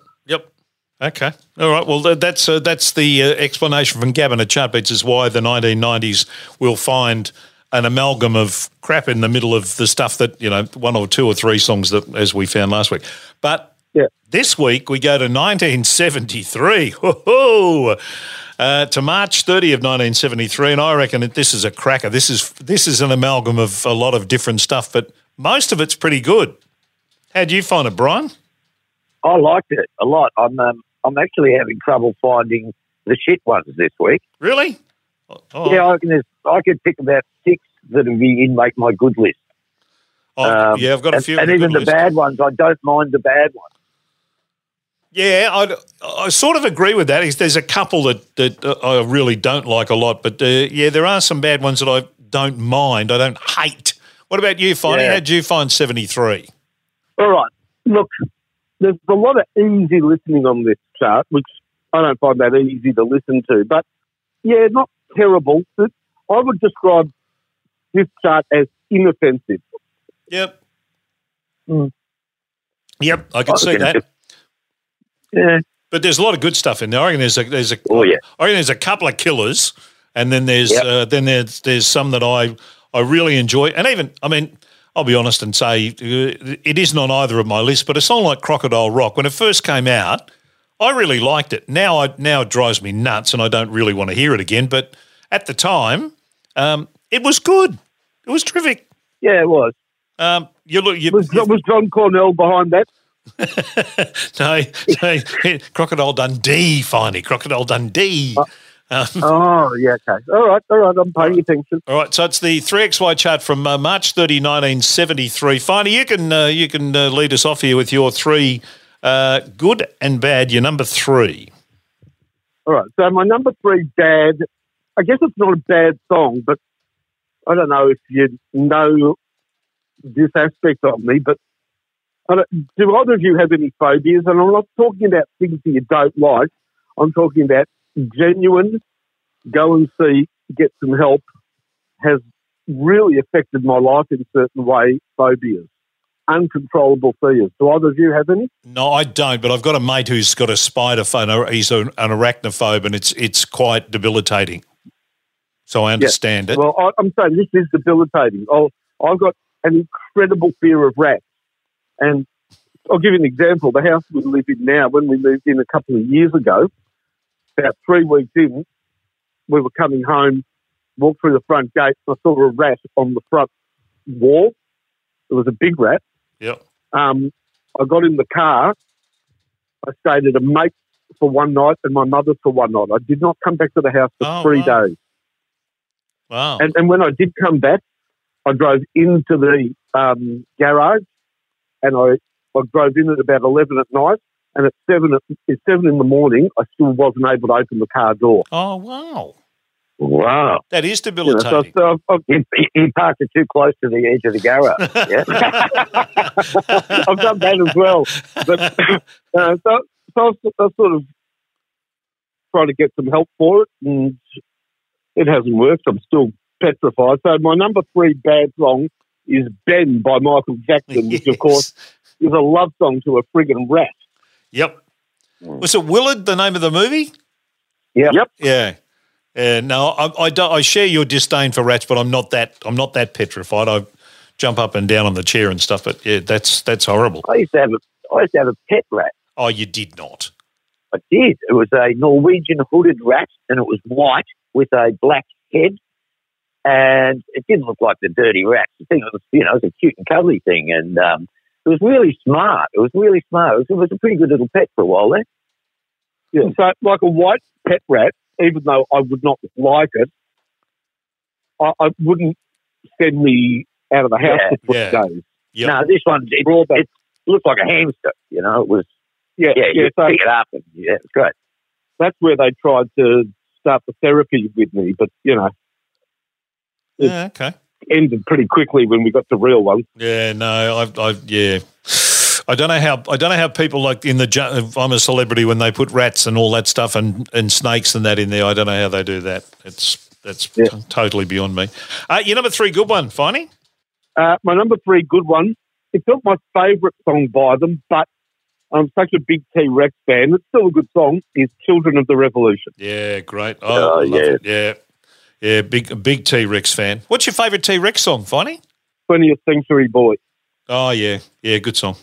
Speaker 4: Okay. All right. Well, that's uh, that's the uh, explanation from Gavin at Chartbeats is why the 1990s will find an amalgam of crap in the middle of the stuff that you know one or two or three songs that as we found last week. But
Speaker 6: Yeah.
Speaker 4: this week we go to 1973. Ho-ho! Uh, to March 30 of 1973, and I reckon that this is a cracker. This is this is an amalgam of a lot of different stuff, but most of it's pretty good. How do you find it, Brian?
Speaker 5: I liked it a lot. I'm um, I'm actually having trouble finding the shit ones this week.
Speaker 4: Really? Oh,
Speaker 5: Yeah, I can. I could pick about six that would be in make my good list.
Speaker 4: oh,
Speaker 5: Um,
Speaker 4: yeah, I've got a few.
Speaker 5: and
Speaker 4: on
Speaker 5: even the
Speaker 4: list.
Speaker 5: bad ones, I don't mind the bad ones.
Speaker 4: Yeah, I, I sort of agree with that. There's a couple that, that uh, I really don't like a lot, but uh, yeah, there are some bad ones that I don't mind. I don't hate. What about you, Finey?
Speaker 5: Yeah.
Speaker 4: How did you find 73?
Speaker 6: All right. Look, there's a lot of easy listening on this chart, which I don't find that easy to listen to. But yeah, not terrible. I would describe this chart as inoffensive.
Speaker 4: Yep.
Speaker 6: Mm.
Speaker 4: Yep, I can
Speaker 5: I
Speaker 4: see that.
Speaker 5: Yeah.
Speaker 4: But there's a lot of good stuff in there. I reckon there's a there's a
Speaker 5: Oh, yeah.
Speaker 4: I reckon there's a couple of killers, and then there's
Speaker 5: Yep.
Speaker 4: uh, then there's there's some that I I really enjoy, and even I mean I'll be honest and say uh, it isn't on either of my lists, but a song like Crocodile Rock when it first came out, I really liked it. Now I now it drives me nuts, and I don't really want to hear it again. But at the time, um, it was good. It was terrific.
Speaker 5: Yeah, it was.
Speaker 4: Um, you look, you,
Speaker 6: Was, was John Cornell behind that?
Speaker 4: no, no, Crocodile Dundee, finally, Crocodile Dundee. Um,
Speaker 6: Oh, yeah, okay. All right, all right, I'm paying attention.
Speaker 4: All right, so it's the three XY chart from uh, March 30, 1973. Finally, you can uh, you can uh, lead us off here with your three uh, good and bad. Your number three.
Speaker 6: All right, so my number three, Bad, I guess it's not a bad song, but I don't know if you know this aspect of me, but I don't, do either of you have any phobias? And I'm not talking about things that you don't like. I'm talking about genuine, go and see, get some help, has really affected my life in a certain way, phobias, uncontrollable fears. Do either of you have any?
Speaker 4: No, I don't, but I've got a mate who's got a spider phone. He's an, an arachnophobe, and it's it's quite debilitating. So I understand it.
Speaker 6: Well, I, I'm saying this is debilitating. Oh, I've got an incredible fear of rats. And I'll give you an example. The house we live in now, when we moved in a couple of years ago, about three weeks in, we were coming home, walked through the front gate, and I saw a rat on the front wall. It was a big rat.
Speaker 4: Yep.
Speaker 6: Um, I got in the car. I stayed at a mate for one night and my mother for one night. I did not come back to the house for
Speaker 4: Oh,
Speaker 6: three
Speaker 4: wow.
Speaker 6: days.
Speaker 4: Wow.
Speaker 6: And, and when I did come back, I drove into the um, garage and I, I drove in at about 11 at night. And at 7, at, 7 in the morning, I still wasn't able to open the car door.
Speaker 4: oh wow,
Speaker 5: Wow.
Speaker 4: that is
Speaker 6: You know, so,
Speaker 4: debilitating.
Speaker 6: so
Speaker 5: parked it too close to the edge of the garage. Yeah.
Speaker 6: I've done that as well. But uh, so, so I was, I was sort of trying to get some help for it, and it hasn't worked. I'm still petrified. So my number three bad song is Ben by Michael Jackson, which of course is a love song to a friggin' rat.
Speaker 4: Yep. Was it Willard, the name of the movie?
Speaker 5: Yep.
Speaker 6: Yep.
Speaker 4: Yeah. Yeah, no, I, I, don't, I share your disdain for rats, but I'm not that I'm not that petrified. I jump up and down on the chair and stuff. But yeah, that's that's horrible.
Speaker 5: I used to have a I used to have a pet rat.
Speaker 4: Oh, you did not.
Speaker 5: I did. It was a Norwegian hooded rat, and it was white with a black head, and it didn't look like the dirty rats. The thing was, you know, it was a cute and cuddly thing, and um, it was really smart. It was really smart. It was, it was a pretty good little pet for a while there.
Speaker 6: Yeah. So like a white pet rat, even though I would not like it, I, I wouldn't send me out of the house
Speaker 5: Yeah.
Speaker 6: for three
Speaker 4: Yeah.
Speaker 6: days.
Speaker 4: Yep.
Speaker 5: No, this one it,
Speaker 6: Raw
Speaker 5: it looked like a hamster. You know, it was
Speaker 6: Yeah,
Speaker 5: yeah,
Speaker 6: yeah.
Speaker 5: you
Speaker 6: so
Speaker 5: pick it up and yeah, it's great.
Speaker 6: that's where they tried to start the therapy with me, but you know,
Speaker 4: Yeah, okay.
Speaker 6: Ended pretty quickly when we got the real one.
Speaker 4: Yeah, no, I've, I've yeah. I don't know how I don't know how people like in the I'm a celebrity when they put rats and all that stuff and, and snakes and that in there. I don't know how they do that. It's that's
Speaker 6: Yeah.
Speaker 4: t- totally beyond me. Uh, your number three, good one, Finey.
Speaker 6: Uh, my number three good one. It's not my favourite song by them, but I'm such a big T Rex fan. It's still a good song. Is "Children of the Revolution."
Speaker 4: Yeah, great.
Speaker 5: Oh,
Speaker 4: love
Speaker 5: yeah.
Speaker 4: it. yeah, yeah. Big big T Rex fan. What's your favourite T Rex song, Finey?
Speaker 6: 20th Century Boy.
Speaker 4: Oh yeah, yeah. Good song.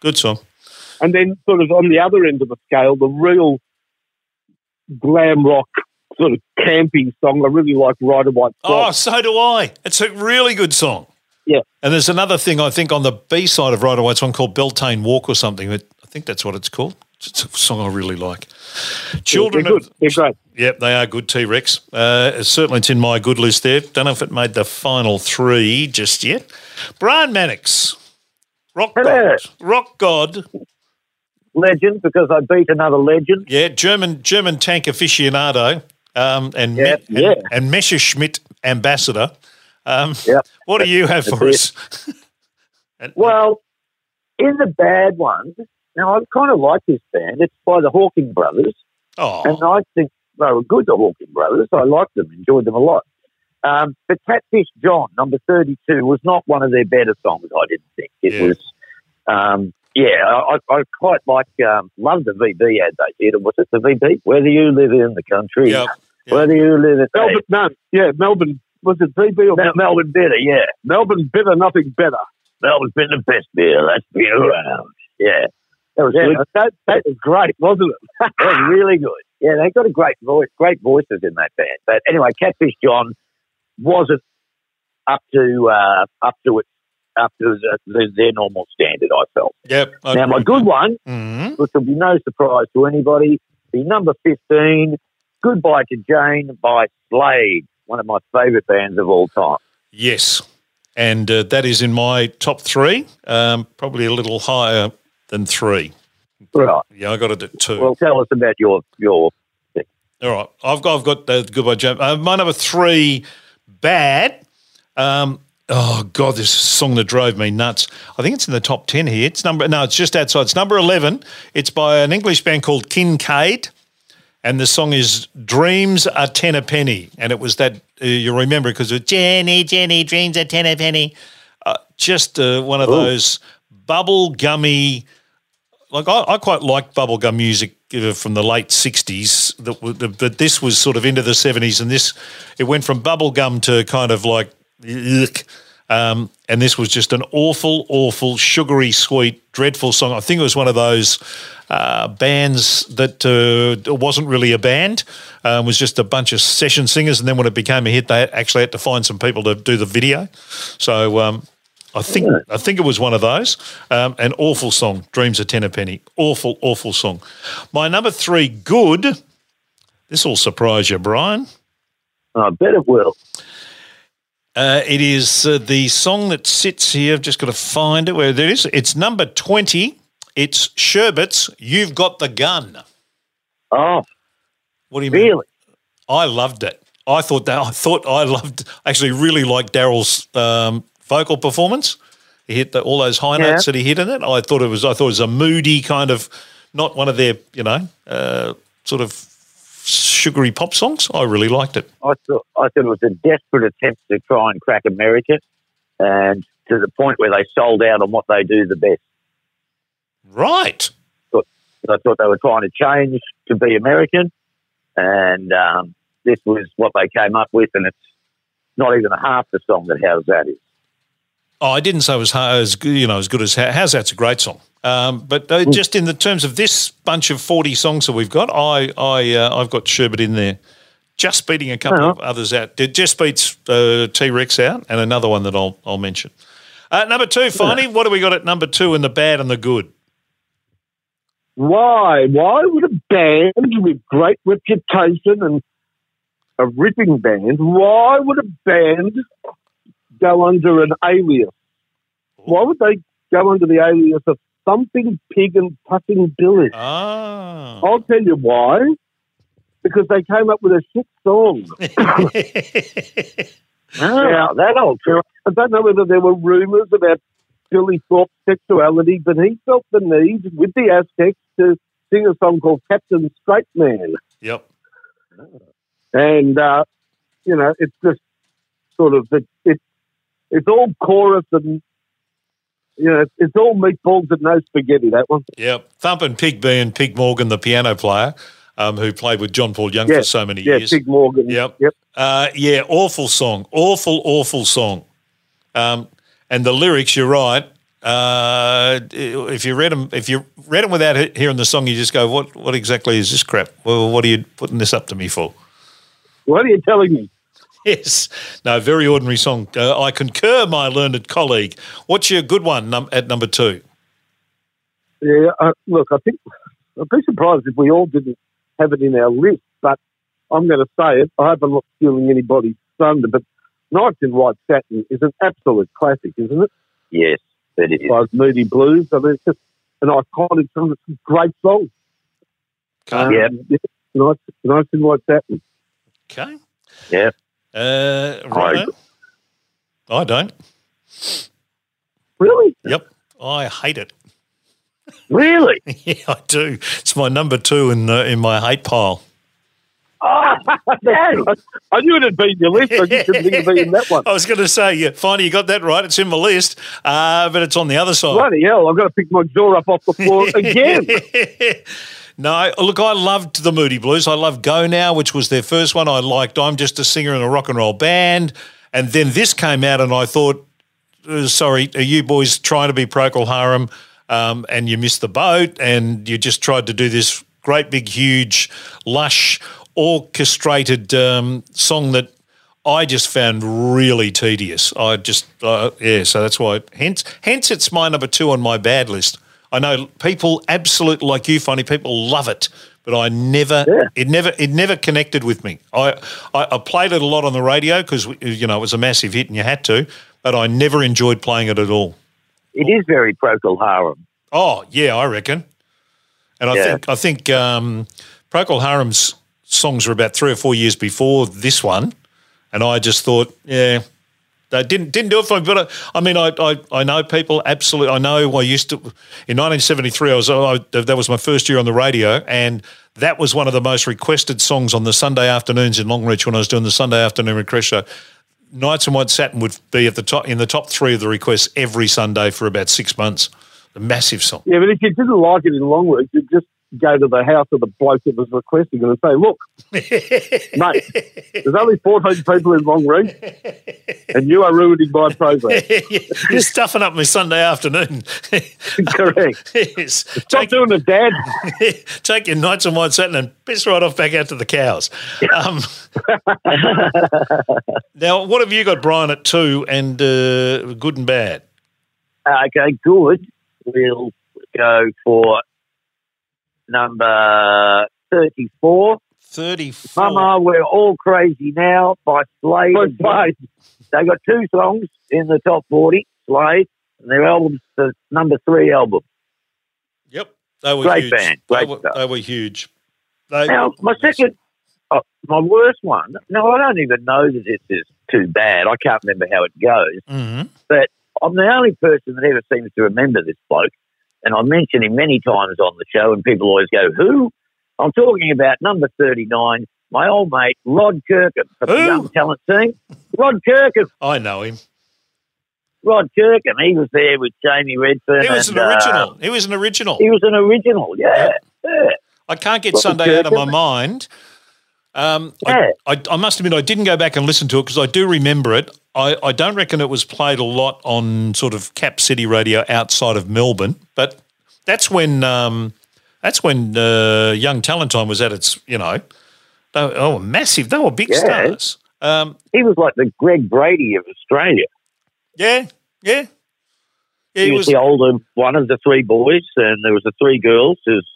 Speaker 4: Good song.
Speaker 6: And then, sort of on the other end of the scale, the real glam rock sort of campy song. I really like Rider White
Speaker 4: Oh, so do I. It's a really good song.
Speaker 6: Yeah.
Speaker 4: And there's another thing I think on the B side of Rider White's one called Beltane Walk or something. I think that's what it's called. It's a song I really like. Children
Speaker 6: They're
Speaker 4: of
Speaker 6: good. They're great.
Speaker 4: Yep, they are good T Rex. Uh, certainly, it's in my good list there. Don't know if it made the final three just yet. Brian Mannix, rock
Speaker 5: Hello.
Speaker 4: god, rock god.
Speaker 5: Legend because I beat another legend.
Speaker 4: Yeah, German German tank aficionado, um, and
Speaker 5: Yeah,
Speaker 4: Me-
Speaker 5: yeah.
Speaker 4: and, and Messerschmitt ambassador. Um,
Speaker 5: Yep.
Speaker 4: What do you have for us? And-
Speaker 5: Well, in the bad ones, now I kind of like this band. It's by the Hawking Brothers,
Speaker 4: oh,
Speaker 5: and I think they were good, the Hawking Brothers. I liked them, enjoyed them a lot. Um, but Catfish John, number 32, was not one of their better songs, I didn't think. It
Speaker 4: Yeah.
Speaker 5: was, um, yeah, I, I I quite like, um, love the VB ad they did. Was it the VB? Whether you live in the country,
Speaker 4: Yep, yep.
Speaker 5: whether you live in
Speaker 6: Melbourne, no, yeah, Melbourne. Was it VB or
Speaker 5: Mel- Melbourne Bitter, yeah.
Speaker 6: Melbourne Bitter? Nothing better.
Speaker 5: Melbourne's been the best beer that's been around. Yeah. That was
Speaker 6: Yeah,
Speaker 5: good.
Speaker 6: that that was great, wasn't it?
Speaker 5: That was really good. Yeah, they got a great voice, great voices in that band. But anyway, Catfish John wasn't up to uh, up to it up to the, the, their normal standard. I felt.
Speaker 4: Yep.
Speaker 5: Now my good one,
Speaker 4: hmm
Speaker 5: which will be no surprise to anybody, the number fifteen, "Goodbye to Jane" by Slade, one of my favourite bands of all time.
Speaker 4: Yes, and uh, that is in my top three. Um, probably a little higher than three.
Speaker 5: Right.
Speaker 4: Yeah, I got it at two.
Speaker 5: Well, tell us about your your.
Speaker 4: All right, I've got I've got the goodbye jump. Uh, my number three, bad. Um, oh God, this song that drove me nuts. I think it's in the top ten here. It's number no, it's just outside. It's number eleven. It's by an English band called Kincade, and the song is "Dreams Are Ten a Penny." And it was that uh, you remember because was Jenny, Jenny, dreams are ten a penny. Uh, just uh, one of those bubble gummy like I, I quite like bubblegum music uh, from the late '60s. That, that this was sort of into the '70s, and this it went from bubblegum to kind of like. Um, and this was just an awful, awful, sugary, sweet, dreadful song. I think it was one of those uh, bands that uh, wasn't really a band; um, was just a bunch of session singers. And then when it became a hit, they actually had to find some people to do the video. So. Um, I think I think it was one of those. Um, an awful song, "Dreams of Ten a Penny." Awful, awful song. My number three, good. This will surprise you, Brian.
Speaker 5: I bet it will.
Speaker 4: Uh, it is uh, the song that sits here. I've just got to find it where it is. It's number twenty. It's Sherbet's. You've got the gun.
Speaker 5: Oh,
Speaker 4: What do you mean?
Speaker 5: really?
Speaker 4: I loved it. I thought that. I thought I loved. Actually, really liked Daryl's um, vocal performance. He hit the, all those high
Speaker 5: Yeah.
Speaker 4: notes that he hit in it. I thought it was. I thought it was a moody kind of not one of their, you know, uh, sort of sugary pop songs. I really liked it.
Speaker 5: I thought I thought it was a desperate attempt to try and crack America, and to the point where they sold out on what they do the best.
Speaker 4: Right.
Speaker 5: I thought they were trying to change to be American, and um, this was what they came up with, and it's not even half the song that How's That is.
Speaker 4: Oh, I didn't say it was as good, you know, as good as How's That's a great song. Um, but uh, just in the terms of this bunch of 40 songs that we've got, I, I, uh, I've got Sherbet in there, just beating a couple
Speaker 5: Oh.
Speaker 4: of others out. It just beats uh, T Rex out, and another one that I'll, I'll mention. Uh, number two, Finey, what do we got at number two in the bad and the good?
Speaker 6: Why? Why would a band with great reputation and a ripping band, why would a band go under an alias? Why would they go under the alias of Thumping Pig and Puffing Billy?
Speaker 4: Ah.
Speaker 6: I'll tell you why. Because they came up with a shit song.
Speaker 5: Ah, that old trick.
Speaker 6: I don't know whether there were rumours about Billy Thorpe's sexuality, but he felt the need with the Aztecs to sing a song called Captain Straight Man.
Speaker 4: yep.
Speaker 6: and uh, you know it's just sort of it, it it's all chorus and you know it's all meatballs and no spaghetti. That one,
Speaker 4: Yep. Thumping Pig being Pig Morgan, the piano player, um, who played with John Paul Young
Speaker 6: Yeah,
Speaker 4: for so many years.
Speaker 6: yeah,
Speaker 4: years.
Speaker 6: Pig Morgan.
Speaker 4: Yep.
Speaker 6: yep.
Speaker 4: Uh, yeah, awful song. Awful, awful song. Um, and the lyrics, you're right. Uh, if you read them, if you read them without hearing the song, you just go, "What? What exactly is this crap? Well, what are you putting this up to me for?"
Speaker 6: What are you telling me?
Speaker 4: Yes, no, very ordinary song. Uh, I concur, my learned colleague. What's your good one num- at number two?
Speaker 6: Yeah, uh, look, I think I'd be surprised if we all didn't have it in our list, but I'm going to say it. I hope I'm not stealing anybody's thunder, but Nights in White Satin is an absolute classic, isn't it?
Speaker 5: Yes, it is.
Speaker 6: By Moody Blues. I mean, it's just an iconic song. It's a great song. Um,
Speaker 5: Yep.
Speaker 6: yeah, Nights, Nights in White Satin.
Speaker 4: Okay.
Speaker 5: Yep.
Speaker 4: Uh, right. I don't.
Speaker 6: Really?
Speaker 4: Yep. I hate it.
Speaker 5: Really?
Speaker 4: Yeah, I do. It's my number two in uh, in my hate pile.
Speaker 5: Oh,
Speaker 6: I knew it had been your list. I just didn't think it'd be in that one.
Speaker 4: I was going to say, yeah, finally you got that right. It's in my list, uh, but it's on the other side.
Speaker 6: Bloody hell, I've got to pick my jaw up off the floor again.
Speaker 4: No, look, I loved the Moody Blues. I loved Go Now, which was their first one. I liked I'm Just a Singer in a Rock and Roll Band. And then this came out, and I thought, uh, sorry, are you boys trying to be Procol Harum um, and you missed the boat and you just tried to do this great, big, huge, lush, orchestrated um, song that I just found really tedious. I just, uh, yeah, so that's why, hence, hence it's my number two on my bad list. I know people absolutely like you, funny people love it, but I never,
Speaker 6: Yeah.
Speaker 4: it never, it never connected with me. I, I, I played it a lot on the radio because you know it was a massive hit and you had to, but I never enjoyed playing it at all.
Speaker 5: It is very Procol Harum.
Speaker 4: Oh yeah, I reckon. And I
Speaker 5: Yeah.
Speaker 4: think I think um, Procol Harum's songs were about three or four years before this one, and I just thought, yeah, they didn't didn't do it for me. But I, I mean, I, I I know people absolutely. I know I used to in 1973. I was I, that was my first year on the radio, and that was one of the most requested songs on the Sunday afternoons in Longreach when I was doing the Sunday afternoon request show. Nights and White Satin would be at the top in the top three of the requests every Sunday for about six months. A massive song.
Speaker 6: Yeah, but if you didn't like it in Longreach, you'd just go to the house of the bloke that was requesting it and say, look, mate, there's only 14 people in Longreach and you are ruining my program.
Speaker 4: You're stuffing up my Sunday afternoon.
Speaker 6: Correct.
Speaker 4: yes.
Speaker 6: Stop
Speaker 4: Take,
Speaker 6: doing it, Dad.
Speaker 4: take your nights and white satin and piss right off back out to the cows. Um, now, what have you got, Brian, at two and uh, good and bad?
Speaker 5: Okay, good. We'll go for number 34.
Speaker 4: 34.
Speaker 5: Mama, we're all crazy now by Slade.
Speaker 6: By Slade.
Speaker 5: They got two songs in the top 40, Slade, and their album's the number three album.
Speaker 4: Yep. They were
Speaker 5: Great
Speaker 4: huge.
Speaker 5: band,
Speaker 4: They were,
Speaker 5: stuff.
Speaker 4: they were huge. They
Speaker 5: Now,
Speaker 4: were-
Speaker 5: my second, oh, my worst one, no, I don't even know that this is too bad. I can't remember how it goes.
Speaker 4: Mhm.
Speaker 5: I'm the only person that ever seems to remember this bloke. And I mention him many times on the show, and people always go, "Who?" I'm talking about number 39, my old mate Rod Kirkham from the Young Talent team. Rod Kirkham,
Speaker 4: I know him.
Speaker 5: Rod Kirkham. He was there with Jamie Redfern.
Speaker 4: He was
Speaker 5: and,
Speaker 4: an
Speaker 5: uh,
Speaker 4: original. he was an original.
Speaker 5: he was an original, yeah. yeah.
Speaker 4: I can't get
Speaker 5: Robert
Speaker 4: Sunday out of my mind. Um. I, I, I must admit, I didn't go back and listen to it because I do remember it. I, I don't reckon it was played a lot on sort of Cap City radio outside of Melbourne, but that's when um, that's when uh, Young Talent Time was at its, you know, they were, oh, massive. They were big
Speaker 5: Yeah.
Speaker 4: stars. Um,
Speaker 5: He was like the Greg Brady of Australia.
Speaker 4: yeah, yeah. Yeah,
Speaker 5: he
Speaker 4: he
Speaker 5: was,
Speaker 4: was,
Speaker 5: the older one of the three boys, and there was the three girls. There's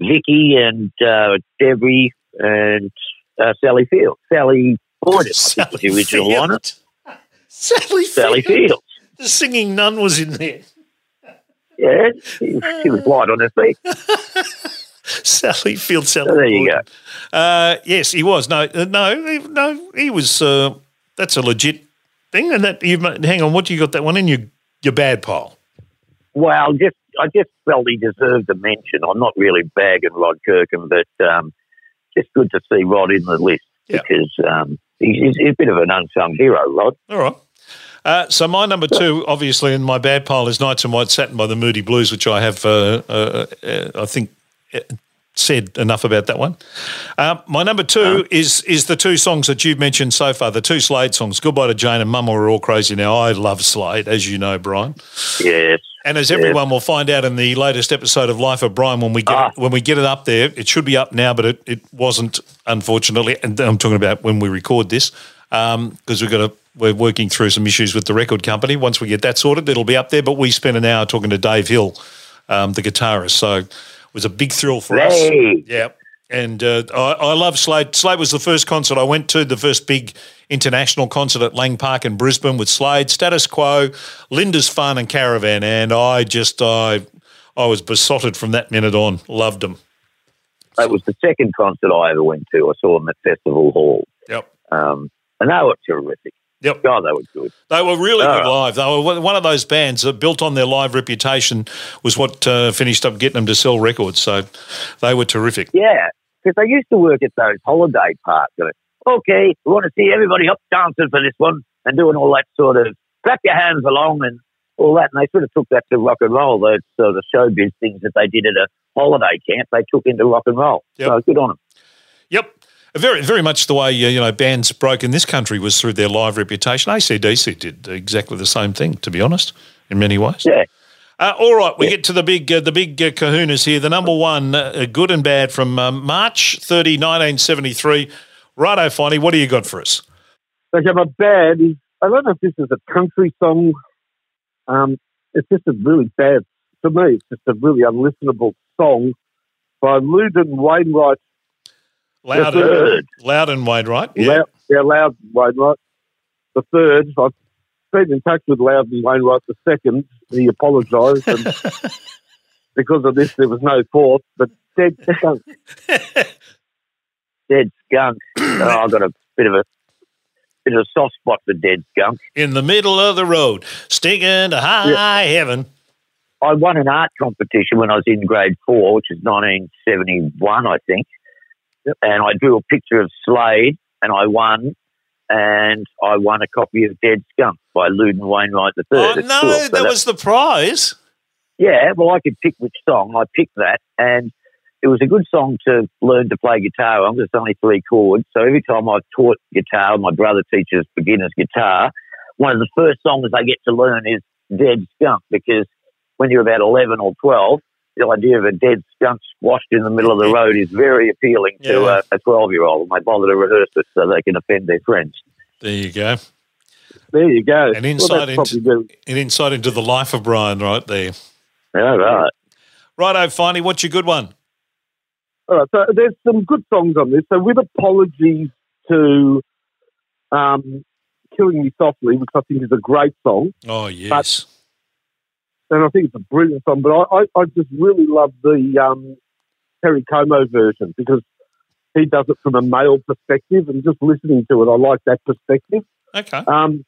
Speaker 5: Vicky and uh, Debbie and uh, Sally Field. Sally Boyd, I think was the original
Speaker 4: Field.
Speaker 5: lineup.
Speaker 4: Sally,
Speaker 5: Sally
Speaker 4: Field.
Speaker 5: Field.
Speaker 4: The singing nun was in there.
Speaker 5: Yeah, she, she was light on her feet.
Speaker 4: Sally Field. Sally
Speaker 5: So there you
Speaker 4: Gordon. Uh, yes, he was. No, uh, no, no. He was. Uh, that's a legit thing. And that you hang on. What do you got that one in your your bad pile?
Speaker 5: Well, just I just felt he deserved a mention. I'm not really bagging Rod Kirkham, but um, just good to see Rod in the list
Speaker 4: Yeah.
Speaker 5: because um, he's, he's a bit of an unsung hero, Rod.
Speaker 4: All right. Uh, so my number two, obviously, in my bad pile is Nights in White Satin by the Moody Blues, which I have, uh, uh, uh, I think, uh, said enough about that one. Uh, my number two is is the two songs that you've mentioned so far, the two Slade songs, Goodbye to Jane and Mama We're All Crazy Now. I love Slade, as you know, Brian.
Speaker 5: Yes.
Speaker 4: And as everyone will find out in the latest episode of Life of Brian, when we get
Speaker 5: Ah.
Speaker 4: it, when we get it up there, it should be up now, but it, it wasn't, unfortunately. And I'm talking about when we record this, because we've got to we're working through some issues with the record company. Once we get that sorted, it'll be up there. But we spent an hour talking to Dave Hill, um, the guitarist, so it was a big thrill for us. Yeah. And uh, I, I love Slade. Slade was the first concert I went to, the first big international concert at Lang Park in Brisbane with Slade, Status Quo, Lindisfarne and Caravan. And I just, I, I was besotted from that minute on. Loved them.
Speaker 5: That was the second concert I ever went to. I saw them at Festival Hall.
Speaker 4: Yep.
Speaker 5: Um, and they were terrific.
Speaker 4: Yep.
Speaker 5: God, they were good.
Speaker 4: They were really
Speaker 5: Oh.
Speaker 4: good live. They were one of those bands that built on their live reputation was what uh, finished up getting them to sell records. So they were terrific.
Speaker 5: Yeah, because they used to work at those holiday parks. Going, okay, we want to see everybody up dancing for this one and doing all that sort of clap your hands along and all that. And they sort of took that to rock and roll. Those sort of showbiz things that they did at a holiday camp, they took into rock and roll.
Speaker 4: Yep.
Speaker 5: So good on them.
Speaker 4: Yep. Very, very much the way you know bands broke in this country was through their live reputation. ACDC did exactly the same thing, to be honest, in many ways.
Speaker 5: Yeah.
Speaker 4: Uh, all right, we get to the big, uh, the big uh, Kahunas here. The number one, uh, good and bad, from um, March 30, 1973. Righto, Finey, what do you got for us?
Speaker 6: Okay, my bad is I don't know if this is a country song. Um, it's just a really bad for me. It's just a really unlistenable song by Loudon Wainwright.
Speaker 4: Loud,
Speaker 5: The third.
Speaker 4: loud and Wainwright. Yeah.
Speaker 6: Loud, yeah, Loud Wainwright. The third. I've been in touch with Loudon Wainwright. The second, he apologised, and because of this, there was no fourth. But dead skunk.
Speaker 5: Dead skunk. oh, I've got a bit of a bit of a soft spot for dead skunk.
Speaker 4: In the middle of the road, stinking to high heaven.
Speaker 5: I won an art competition when I was in grade four, which is 1971, I think. And I drew a picture of Slade, and I won. And I won a copy of Dead Skunk by Loudon Wainwright III.
Speaker 4: Oh, no,
Speaker 5: cool. So
Speaker 4: that was the prize.
Speaker 5: yeah, well, I could pick which song. I picked that, and it was a good song to learn to play guitar on. 'cause It's only three chords, so every time I taught guitar, my brother teaches beginners guitar. One of the first songs I get to learn is "Dead Skunk" because when you're about eleven or twelve, the idea of a dead skunk squashed in the middle of the road is very appealing to
Speaker 4: Yeah.
Speaker 5: a, a twelve-year-old, and they bother to rehearse it so they can offend their friends.
Speaker 4: There you go.
Speaker 6: There you go.
Speaker 4: An insight
Speaker 6: well,
Speaker 4: into- An insight into the life of Brian right there.
Speaker 5: All right.
Speaker 4: Righto, Finey, what's your good one?
Speaker 6: All right, so there's some good songs on this. So with apologies to um, "Killing Me Softly," which I think is a great song,
Speaker 4: Oh, yes.
Speaker 6: And I think it's a brilliant song. But I, I, I just really love the um, Perry Como version because he does it from a male perspective, and just listening to it, I like that perspective.
Speaker 4: okay.
Speaker 6: Um,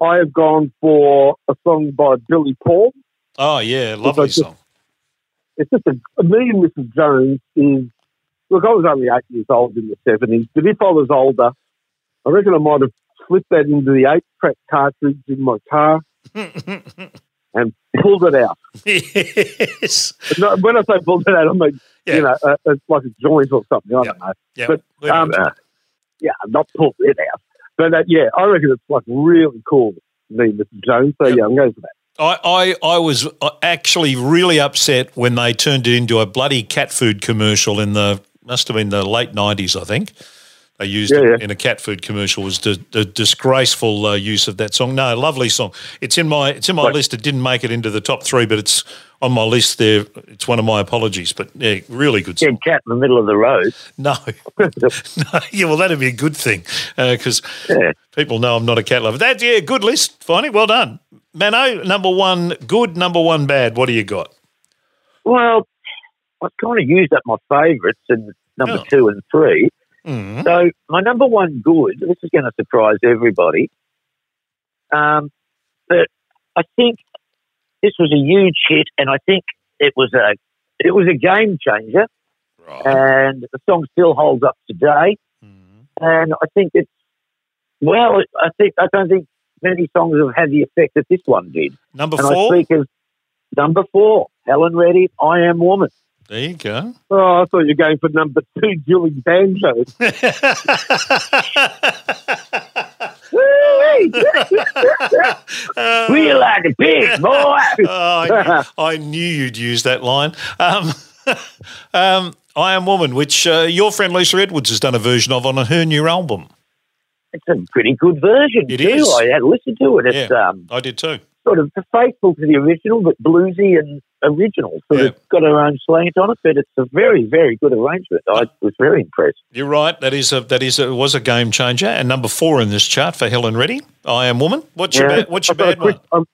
Speaker 6: I have gone for a song by Billy Paul,
Speaker 4: Oh yeah, lovely
Speaker 6: just-
Speaker 4: song.
Speaker 6: It's just a, me and Mrs. Jones is, look, I was only eight years old in the 70s, but if I was older, I reckon I might have slipped that into the eight track cartridge in my car and pulled it out.
Speaker 4: yes.
Speaker 6: No, when I say pulled it out, I mean,
Speaker 4: Yeah.
Speaker 6: you know, uh, it's like a joint or something. I
Speaker 4: Yeah.
Speaker 6: don't know.
Speaker 4: Yeah.
Speaker 6: But, um, yeah, not pulled it out. But uh, yeah, I reckon it's like really cool, me Mrs. Jones. So
Speaker 4: Yep.
Speaker 6: yeah, I'm going for that.
Speaker 4: I, I, I was uh, actually really upset when they turned it into a bloody cat food commercial in the must have been the late nineties, I think. They used
Speaker 6: Yeah,
Speaker 4: it
Speaker 6: yeah.
Speaker 4: in a cat food commercial. Was the, the disgraceful uh, use of that song? No, lovely song. It's in my it's in my
Speaker 6: Right.
Speaker 4: list. It didn't make it into the top three, but it's on my list there. It's one of my apologies, but yeah, really good song.
Speaker 5: Dead cat in the middle of the road.
Speaker 4: No, no, yeah, well, that'd be a good thing because
Speaker 5: Yeah.
Speaker 4: people know I'm not a cat lover. That yeah, good list, Finey. Well done, Mano. Number one, good. Number one, bad. What do you got?
Speaker 5: Well, I've kind of used up my favourites and number
Speaker 4: Oh.
Speaker 5: two and three.
Speaker 4: Mm.
Speaker 5: So my number one good, this is going to surprise everybody. Um, but I think this was a huge hit, and I think it was a it was a game changer,
Speaker 4: Right.
Speaker 5: and the song still holds up today.
Speaker 4: Mm.
Speaker 5: And I think it's well, I think I don't think many songs have had the effect that this one did.
Speaker 4: Number
Speaker 5: And I
Speaker 4: four.
Speaker 5: speak of number four, Helen Reddy, "I Am Woman."
Speaker 4: There you go.
Speaker 6: Oh, I thought you were going for number two, Julie Banjo.
Speaker 5: we like a pig, boy.
Speaker 4: Oh, I, I knew you'd use that line. Um, um, I Am Woman, which uh, your friend Lisa Edwards has done a version of on her new album.
Speaker 5: It's a pretty good version
Speaker 4: It
Speaker 5: too.
Speaker 4: is.
Speaker 5: I had listened to it. It's um,
Speaker 4: I did too.
Speaker 5: Sort of faithful to the original, but bluesy and original. So
Speaker 4: Yeah.
Speaker 5: it's got her own slant on it, but it's a very, very good arrangement. I was very impressed.
Speaker 4: You're right. That is a that is a, was a game changer, and number four in this chart for Helen Reddy. I Am Woman. What's your
Speaker 5: Yeah.
Speaker 4: ba- what's your
Speaker 6: I've got a
Speaker 4: bad
Speaker 6: quick,
Speaker 4: one?
Speaker 6: um,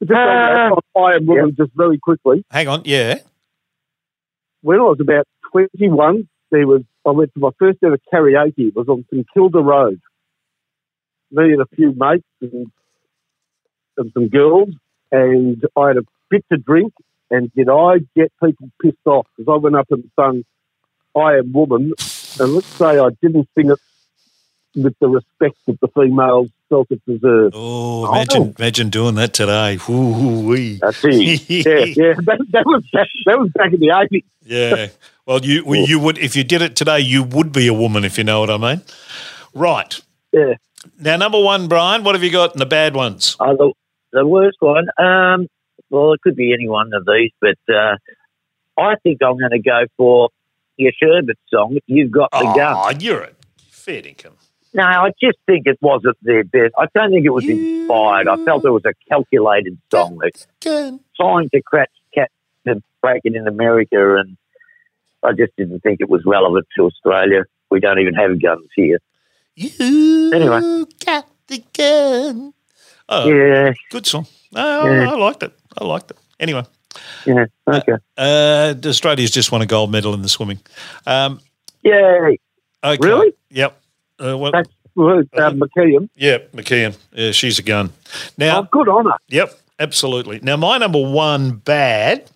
Speaker 6: just on on I am woman, just very quickly.
Speaker 4: Hang on. Yeah.
Speaker 6: When I was about 21, there was I went to my first ever karaoke. It was on St Kilda Road. Me and a few mates and, and some girls, and I had a bit to drink. And did I get people pissed off? Because I went up and sung "I Am Woman," and let's say I didn't sing it with the respect that the females felt it deserved.
Speaker 4: Oh, imagine imagine doing that today. Ooh, wee.
Speaker 5: I see.
Speaker 6: Yeah, yeah, that, that was that, that was back in the eighties.
Speaker 4: Yeah. Well, you well, you would if you did it today, you would be a woman if you know what I mean. Right.
Speaker 6: Yeah.
Speaker 4: Now, number one, Brian. What have you got in the bad ones?
Speaker 5: Oh, the, the worst one. Um, well, it could be any one of these, but uh, I think I'm going to go for your Sherbet song. You've got the gun.
Speaker 4: Oh, you're a fair dinkum.
Speaker 5: No, I just think it wasn't their best. I don't think it was inspired. I felt it was a calculated song. They're trying to crack cat to break it in America, and I just didn't think it was relevant to Australia. We don't even have guns here.
Speaker 4: You
Speaker 5: Anyway.
Speaker 4: got the gun. Oh,
Speaker 5: Yeah,
Speaker 4: good song. Oh,
Speaker 5: Yeah.
Speaker 4: I liked it. I liked it. Anyway,
Speaker 5: yeah, okay.
Speaker 4: uh, Australia's just won a gold medal in the swimming. Um,
Speaker 5: Yay.
Speaker 4: okay.
Speaker 6: Really?
Speaker 4: Yep. Uh, well,
Speaker 6: That's well, uh, McKeon.
Speaker 4: yeah, McKeon. Yeah, she's a gun. Now,
Speaker 6: Oh, good on her.
Speaker 4: Yep, absolutely. Now, my number one bad.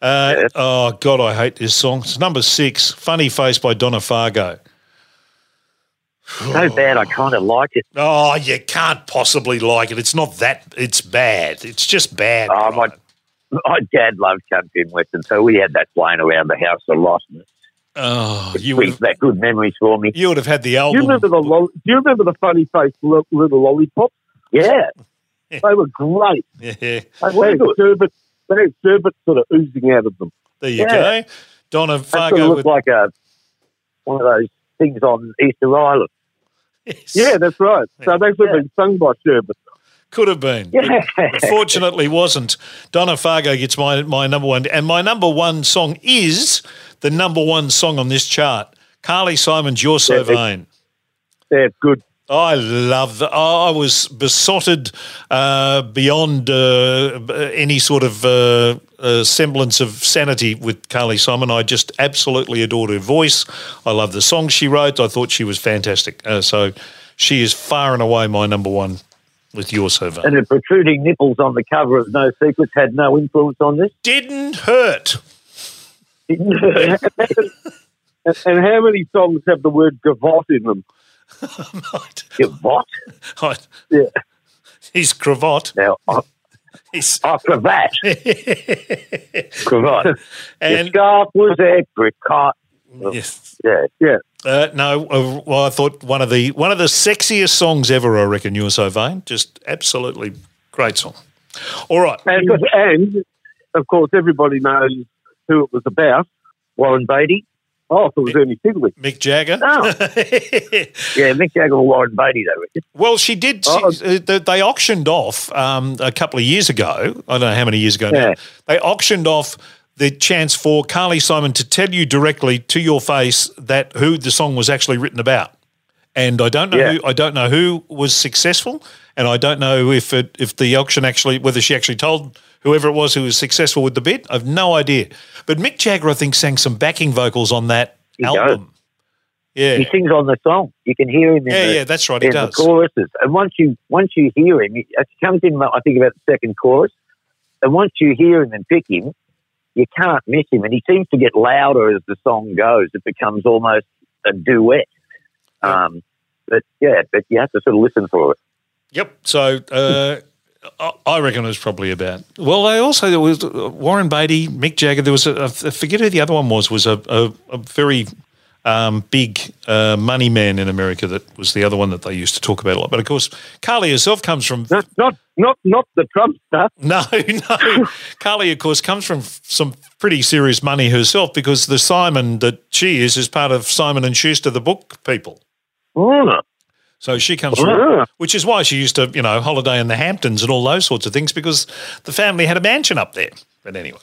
Speaker 4: Uh. Oh God, I hate this song. It's number six, "Funny Face" by Donna Fargo.
Speaker 5: So bad, I kind of like it.
Speaker 4: Oh, you can't possibly like it. It's not that. It's bad. It's just bad.
Speaker 5: Oh, my, my dad loved country and western, so we had that playing around the house a lot.
Speaker 4: Oh,
Speaker 5: It
Speaker 4: you would
Speaker 5: brings
Speaker 4: have,
Speaker 5: back good memories for me.
Speaker 4: you would have had the
Speaker 6: Do you
Speaker 4: album.
Speaker 6: remember the lo- Do you remember the funny face little, little lollipops?
Speaker 5: Yeah,
Speaker 6: They were great.
Speaker 4: Yeah,
Speaker 5: they
Speaker 6: They
Speaker 5: were
Speaker 6: had
Speaker 5: good.
Speaker 6: sherbet. They had sherbet sort of oozing out of them.
Speaker 4: there you
Speaker 5: Yeah.
Speaker 4: go. Donna
Speaker 5: That sort of
Speaker 4: Fargo.
Speaker 5: looked
Speaker 4: With,
Speaker 5: like a one of those things on Easter Island.
Speaker 4: Yes.
Speaker 6: Yeah, that's right. So they should have been sung by sherbet.
Speaker 4: could have been.
Speaker 5: Yeah,
Speaker 4: Fortunately, wasn't. Donna Fargo gets my my number one, and my number one song is the number one song on this chart. Carly Simon's "You're So
Speaker 6: Yeah,
Speaker 4: Vain."
Speaker 6: Yeah, good.
Speaker 4: I love that. I was besotted uh, beyond uh, any sort of uh, uh, semblance of sanity with Carly Simon. I just absolutely adored her voice. I love the songs she wrote. I thought she was fantastic. Uh, so she is far and away my number one with So Vain.
Speaker 5: And the protruding nipples on the cover of No Secrets had no influence on this.
Speaker 4: Didn't hurt.
Speaker 6: and, and how many songs have the word gavotte in them?
Speaker 5: what?
Speaker 4: Right.
Speaker 6: Yeah.
Speaker 4: His cravat.
Speaker 5: Now,
Speaker 4: His,
Speaker 5: oh cravat. cravat.
Speaker 4: and
Speaker 5: the scarf was apricot.
Speaker 4: yes.
Speaker 5: Yeah.
Speaker 6: Yeah.
Speaker 4: Uh, no, uh, well, I thought one of the one of the sexiest songs ever. I reckon you're so vain. Just absolutely great song. All right,
Speaker 6: And, and of course, everybody knows who it was about.
Speaker 5: Warren Beatty.
Speaker 6: Oh, it was Ernie Sigley.
Speaker 4: Mick Jagger.
Speaker 5: Oh. Yeah, Mick Jagger or Warren Beatty, they reckon.
Speaker 4: well, she did. She,
Speaker 6: Oh.
Speaker 4: uh, they, auctioned off um, a couple of years ago. I don't know how many years ago now. They auctioned off the chance for Carly Simon to tell you directly to your face that who the song was actually written about. And I don't know.
Speaker 5: Yeah.
Speaker 4: Who, I don't know who was successful, and I don't know if it, if the auction actually whether she actually told whoever it was who was successful with the bid. I've no idea. But Mick Jagger, I think, sang some backing vocals on that
Speaker 5: He
Speaker 4: album. Yeah,
Speaker 5: He sings on the song. You can hear him in,
Speaker 4: yeah,
Speaker 5: the,
Speaker 4: yeah. That's right. He
Speaker 5: in the
Speaker 4: does.
Speaker 5: choruses. And once you once you hear him, it comes in, I think, about the second chorus. And once you hear him and pick him, you can't miss him. And he seems to get louder as the song goes. It becomes almost a duet. Um, but yeah, but you have to sort of listen for it.
Speaker 4: Yep. So uh, I- I reckon it was probably about. Well, they also there was uh, Warren Beatty, Mick Jagger. There was a, I forget who the other one was. Was a, a, a very um, big uh, money man in America that was the other one that they used to talk about a lot. But of course, Carly herself comes from
Speaker 6: Not, not, not, not the Trump stuff.
Speaker 4: no, no. Carly, of course, comes from some pretty serious money herself because the Simon that she is is part of Simon and Schuster, the book people.
Speaker 5: Oh,
Speaker 4: So she comes from,
Speaker 6: Ah.
Speaker 4: which is why she used to, you know, holiday in the Hamptons and all those sorts of things because the family had a mansion up there. But anyway,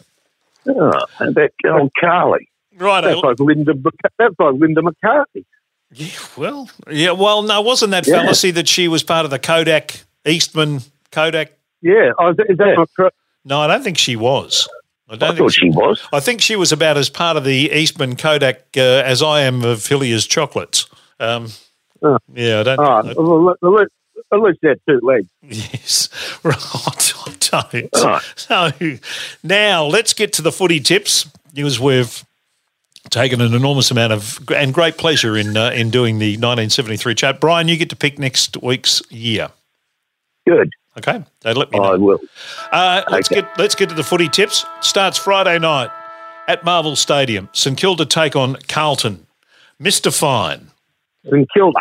Speaker 5: oh, and that old Carly.
Speaker 4: right.
Speaker 6: That's like Linda. That's like Linda McCartney.
Speaker 4: yeah, well, yeah, well, no, wasn't that
Speaker 5: Yeah.
Speaker 4: fallacy that she was part of the Kodak Eastman Kodak?
Speaker 6: Yeah, oh, is that
Speaker 5: Yeah.
Speaker 4: No, I don't think she was. I
Speaker 5: I
Speaker 4: don't think
Speaker 5: thought she was.
Speaker 4: I think she was about as part of the Eastman Kodak uh, as I am of Hilliers chocolates. Um, Yeah, I don't.
Speaker 6: Oh,
Speaker 4: I-
Speaker 6: well, at least, at least they had two legs.
Speaker 4: Yes, right. I don't.
Speaker 5: Right.
Speaker 4: So now let's get to the footy tips because we've taken an enormous amount of and great pleasure in uh, in doing the 1973 chat. Brian, you get to pick next week's year.
Speaker 5: Good.
Speaker 4: Okay, they let me Know.
Speaker 5: I will.
Speaker 4: Uh, let's
Speaker 5: Okay.
Speaker 4: get let's get to the footy tips. Starts Friday night at Marvel Stadium. St Kilda take on Carlton. Mr Fine,
Speaker 5: St Kilda.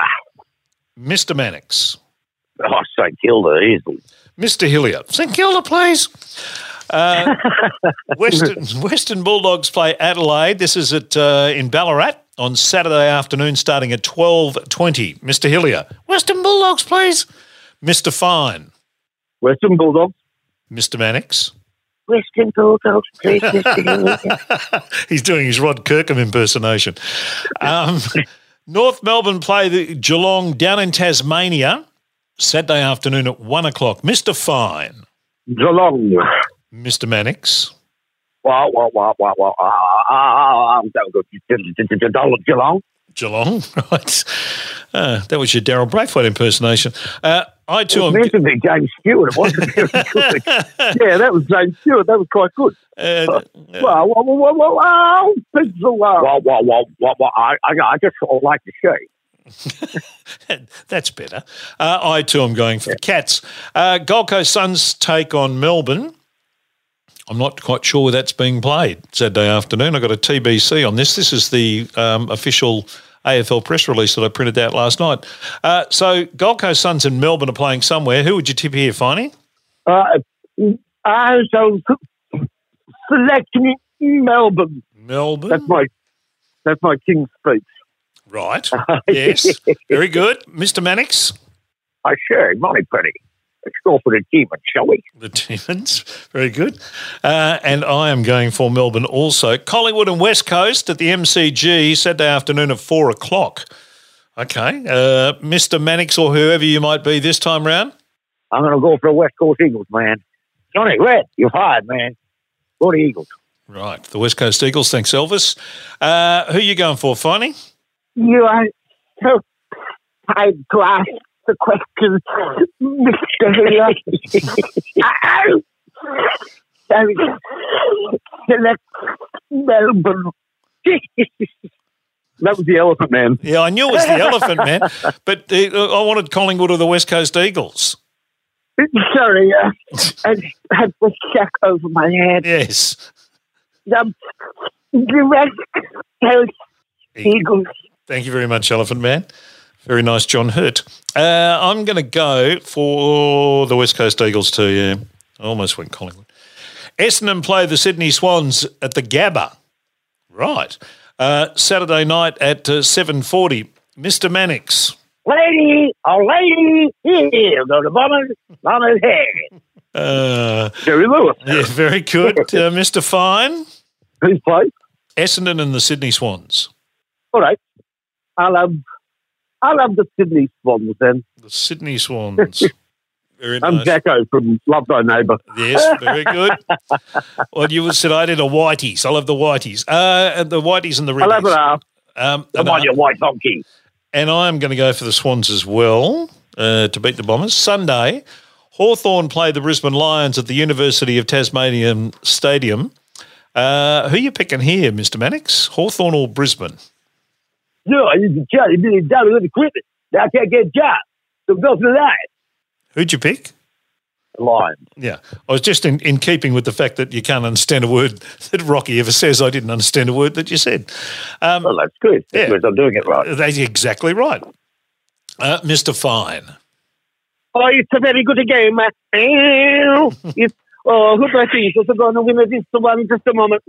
Speaker 4: Mr Mannix,
Speaker 5: Oh, St Kilda easily.
Speaker 4: Mr Hillier. St Kilda, please. Uh, Western Western Bulldogs play Adelaide. This is at uh, in Ballarat on Saturday afternoon, starting at twelve twenty. Mr Hillier. Western Bulldogs, please. Mr Fine.
Speaker 6: Western Bulldogs.
Speaker 4: Mr Mannix.
Speaker 5: Western Bulldogs, please, Mr. Hillier.
Speaker 4: He's doing his Rod Kirkham impersonation. Um, North Melbourne play the Geelong down in Tasmania Saturday afternoon at one o'clock. Mr Fine.
Speaker 6: Geelong.
Speaker 4: Mr Mannix.
Speaker 5: Wow, wow, wow, wow, wow. Ah, ah, ah, ah, Geelong.
Speaker 4: Geelong, right? Uh, that was your Daryl Braithwaite impersonation. Uh, I
Speaker 5: It
Speaker 4: too
Speaker 5: was
Speaker 4: am.
Speaker 5: meant to be James Stewart. It wasn't very good.
Speaker 6: Yeah, that was James Stewart. That was quite good.
Speaker 4: Uh,
Speaker 6: Wow, wow, wow, wow, wow, wow. Wow.
Speaker 5: Wow, wow, wow, wow, wow. I, I, I just would like to say.
Speaker 4: that's better. Uh, I too am going for the Cats. Uh, Gold Coast Suns take on Melbourne. I'm not quite sure where that's being played Saturday afternoon. I've got a TBC on this. This is the um, official AFL press release that I printed out last night. Uh, so Gold Coast Suns and Melbourne are playing somewhere. Who would you tip here, Finey?
Speaker 6: Uh, I shall select Melbourne.
Speaker 4: Melbourne.
Speaker 6: That's my that's my king's speech.
Speaker 4: right. Yes. Very good. Mr. Mannix.
Speaker 5: I sure, money penny. Let's go for the demon, shall we?
Speaker 4: The Demons. Very good. Uh, and I am going for Melbourne also. Collingwood and West Coast at the MCG Saturday afternoon at four o'clock. Okay. Uh, Mr. Mannix or whoever you might be this time round.
Speaker 5: I'm going to go for the West Coast Eagles, man. Johnny Red, you're fired, man. Go to Eagles.
Speaker 4: Right. The West Coast Eagles. Thanks, Elvis. Uh, who are you going for, Finey?
Speaker 6: You are so tied to ask the question, Mr. Hillier. Ow! Sorry. Select Melbourne. that was the Elephant Man.
Speaker 4: Yeah, I knew it was the Elephant Man, but uh, I wanted Collingwood or the West Coast Eagles.
Speaker 6: Sorry, uh, I had the sack over my head.
Speaker 4: Yes.
Speaker 6: Um, the West Coast Eagles.
Speaker 4: Thank you very much, Elephant Man. Very nice, John Hurt. Uh, I'm going to go for the West Coast Eagles too. Yeah, I almost went Collingwood. Essendon play the Sydney Swans at the Gabba. Right. Uh, Saturday night at uh, 7.40. Mr. Mannix.
Speaker 5: Lady, oh lady, here go the bombers, bombers head.
Speaker 4: Uh,
Speaker 6: Jerry Lewis.
Speaker 4: yeah, very good. Uh, Mr. Fine.
Speaker 6: Who's played?
Speaker 4: Essendon and the Sydney Swans.
Speaker 6: All right. I'll have, I'll have the Sydney Swans then.
Speaker 4: The Sydney Swans. Very
Speaker 6: I'm
Speaker 4: nice.
Speaker 6: Jacko from Love Thy Neighbour.
Speaker 4: Yes, very good. well, you said I did a Whiteys. I love the Whiteys. Uh, the Whiteys and the
Speaker 6: I'll have
Speaker 4: Riddies.
Speaker 6: an half.
Speaker 4: Um,
Speaker 5: Come on,
Speaker 4: I,
Speaker 5: you white donkey.
Speaker 4: and I'm going to go for the Swans as well uh, to beat the Bombers. Sunday, Hawthorn play the Brisbane Lions at the University of Tasmania Stadium. Uh, who are you picking here, Mr. Mannix? Hawthorn or Brisbane?
Speaker 5: No, I need to tell you, been down with equipment. Now I can't get a job. So go for that.
Speaker 4: Who'd you pick?
Speaker 5: Lions.
Speaker 4: Yeah, I was just in, in keeping with the fact that you can't understand a word that Rocky ever says. I didn't understand a word that you said. Um,
Speaker 5: Well, that's good.
Speaker 4: Yeah.
Speaker 5: I'm doing it right.
Speaker 4: That's exactly right. Uh, Mr. Fine.
Speaker 6: Oh, it's a very good game. uh, it's, oh, who do I think is going to win this one just a moment?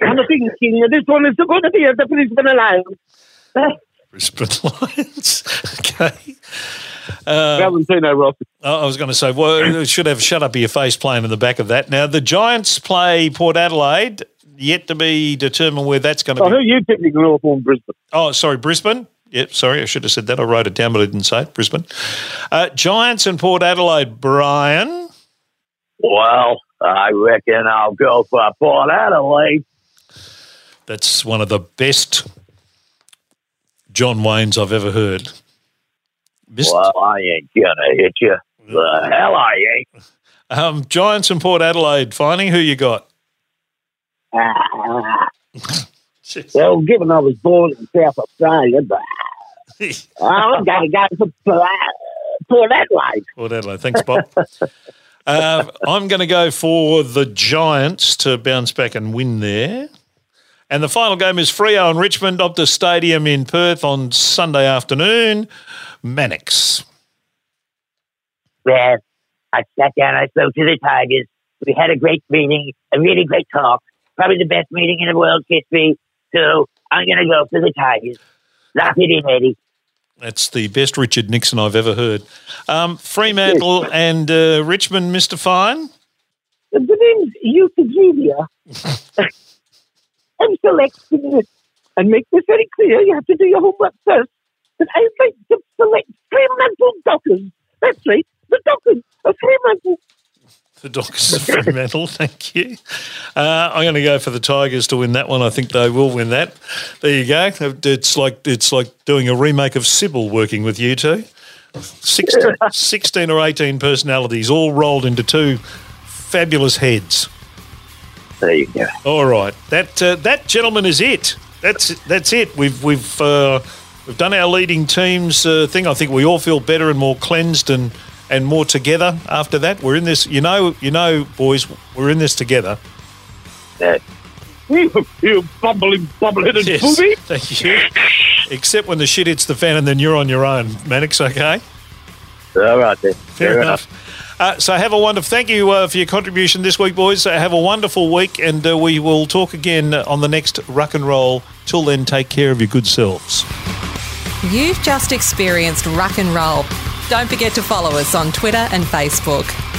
Speaker 6: Well, I'm thinking this one is going to be at the Brisbane Lions.
Speaker 4: Brisbane Lions. okay. Uh,
Speaker 6: Valentino Rossi.
Speaker 4: I was going to say, well, it should have "Shut Up Your Face" playing in the back of that. Now, the Giants play Port Adelaide. Yet to be determined where that's going to be.
Speaker 6: Oh, who
Speaker 4: be.
Speaker 6: are you picking Hawthorn Brisbane?
Speaker 4: Oh, sorry, Brisbane. Yep, sorry, I should have said that. I wrote it down, but I didn't say it. Brisbane. Uh, Giants and Port Adelaide. Brian.
Speaker 5: Well, I reckon I'll go for Port Adelaide.
Speaker 4: That's one of the best John Waynes I've ever heard. Missed-
Speaker 5: Well, I ain't gonna hit you. The hell I ain't.
Speaker 4: Um, Giants and Port Adelaide. Finding who you got?
Speaker 5: Ah. Well, given I was born in South Australia, but I'm gonna go for Port Port Adelaide.
Speaker 4: Port Adelaide. Thanks, Bob. uh, I'm going to go for the Giants to bounce back and win there. And the final game is Freo and Richmond, Optus Stadium in Perth on Sunday afternoon. Mannix.
Speaker 5: Well, I sat down, I spoke to the Tigers. We had a great meeting, a really great talk, probably the best meeting in the world's history. So I'm going to go for the Tigers. Lock it in, Eddie.
Speaker 4: That's the best Richard Nixon I've ever heard. Um, Fremantle and uh, Richmond, Mr. Fine.
Speaker 6: The name's Euthanasia. I'm selecting. And make this very clear, you have to do your homework first. But I'd like to select Fremantle Dockers. That's right, the Dockers of Fremantle.
Speaker 4: The Dockers of Fremantle, thank you. Uh, I'm going to go for the Tigers to win that one. I think they will win that. There you go. It's like it's like doing a remake of Sybil working with you two. 16, 16 or 18 personalities all rolled into two fabulous heads.
Speaker 5: There you go.
Speaker 4: All right, that uh, that gentleman is it. That's that's it. We've we've uh, we've done our leading teams uh, thing. I think we all feel better and more cleansed and and more together after that. We're in this. You know, you know, boys, we're in this together.
Speaker 6: You, you bumbling, bubble-headed
Speaker 4: Yes,
Speaker 6: booby.
Speaker 4: thank you. Except when the shit hits the fan and then you're on your own, Mannix. Okay,
Speaker 5: All right, then.
Speaker 4: fair, enough. Uh, so have a wonderful. Thank you uh, for your contribution this week, boys. Uh, have a wonderful week, and uh, we will talk again on the next Ruck and Roll. Till then, take care of your good selves.
Speaker 3: You've just experienced Ruck and Roll. Don't forget to follow us on Twitter and Facebook.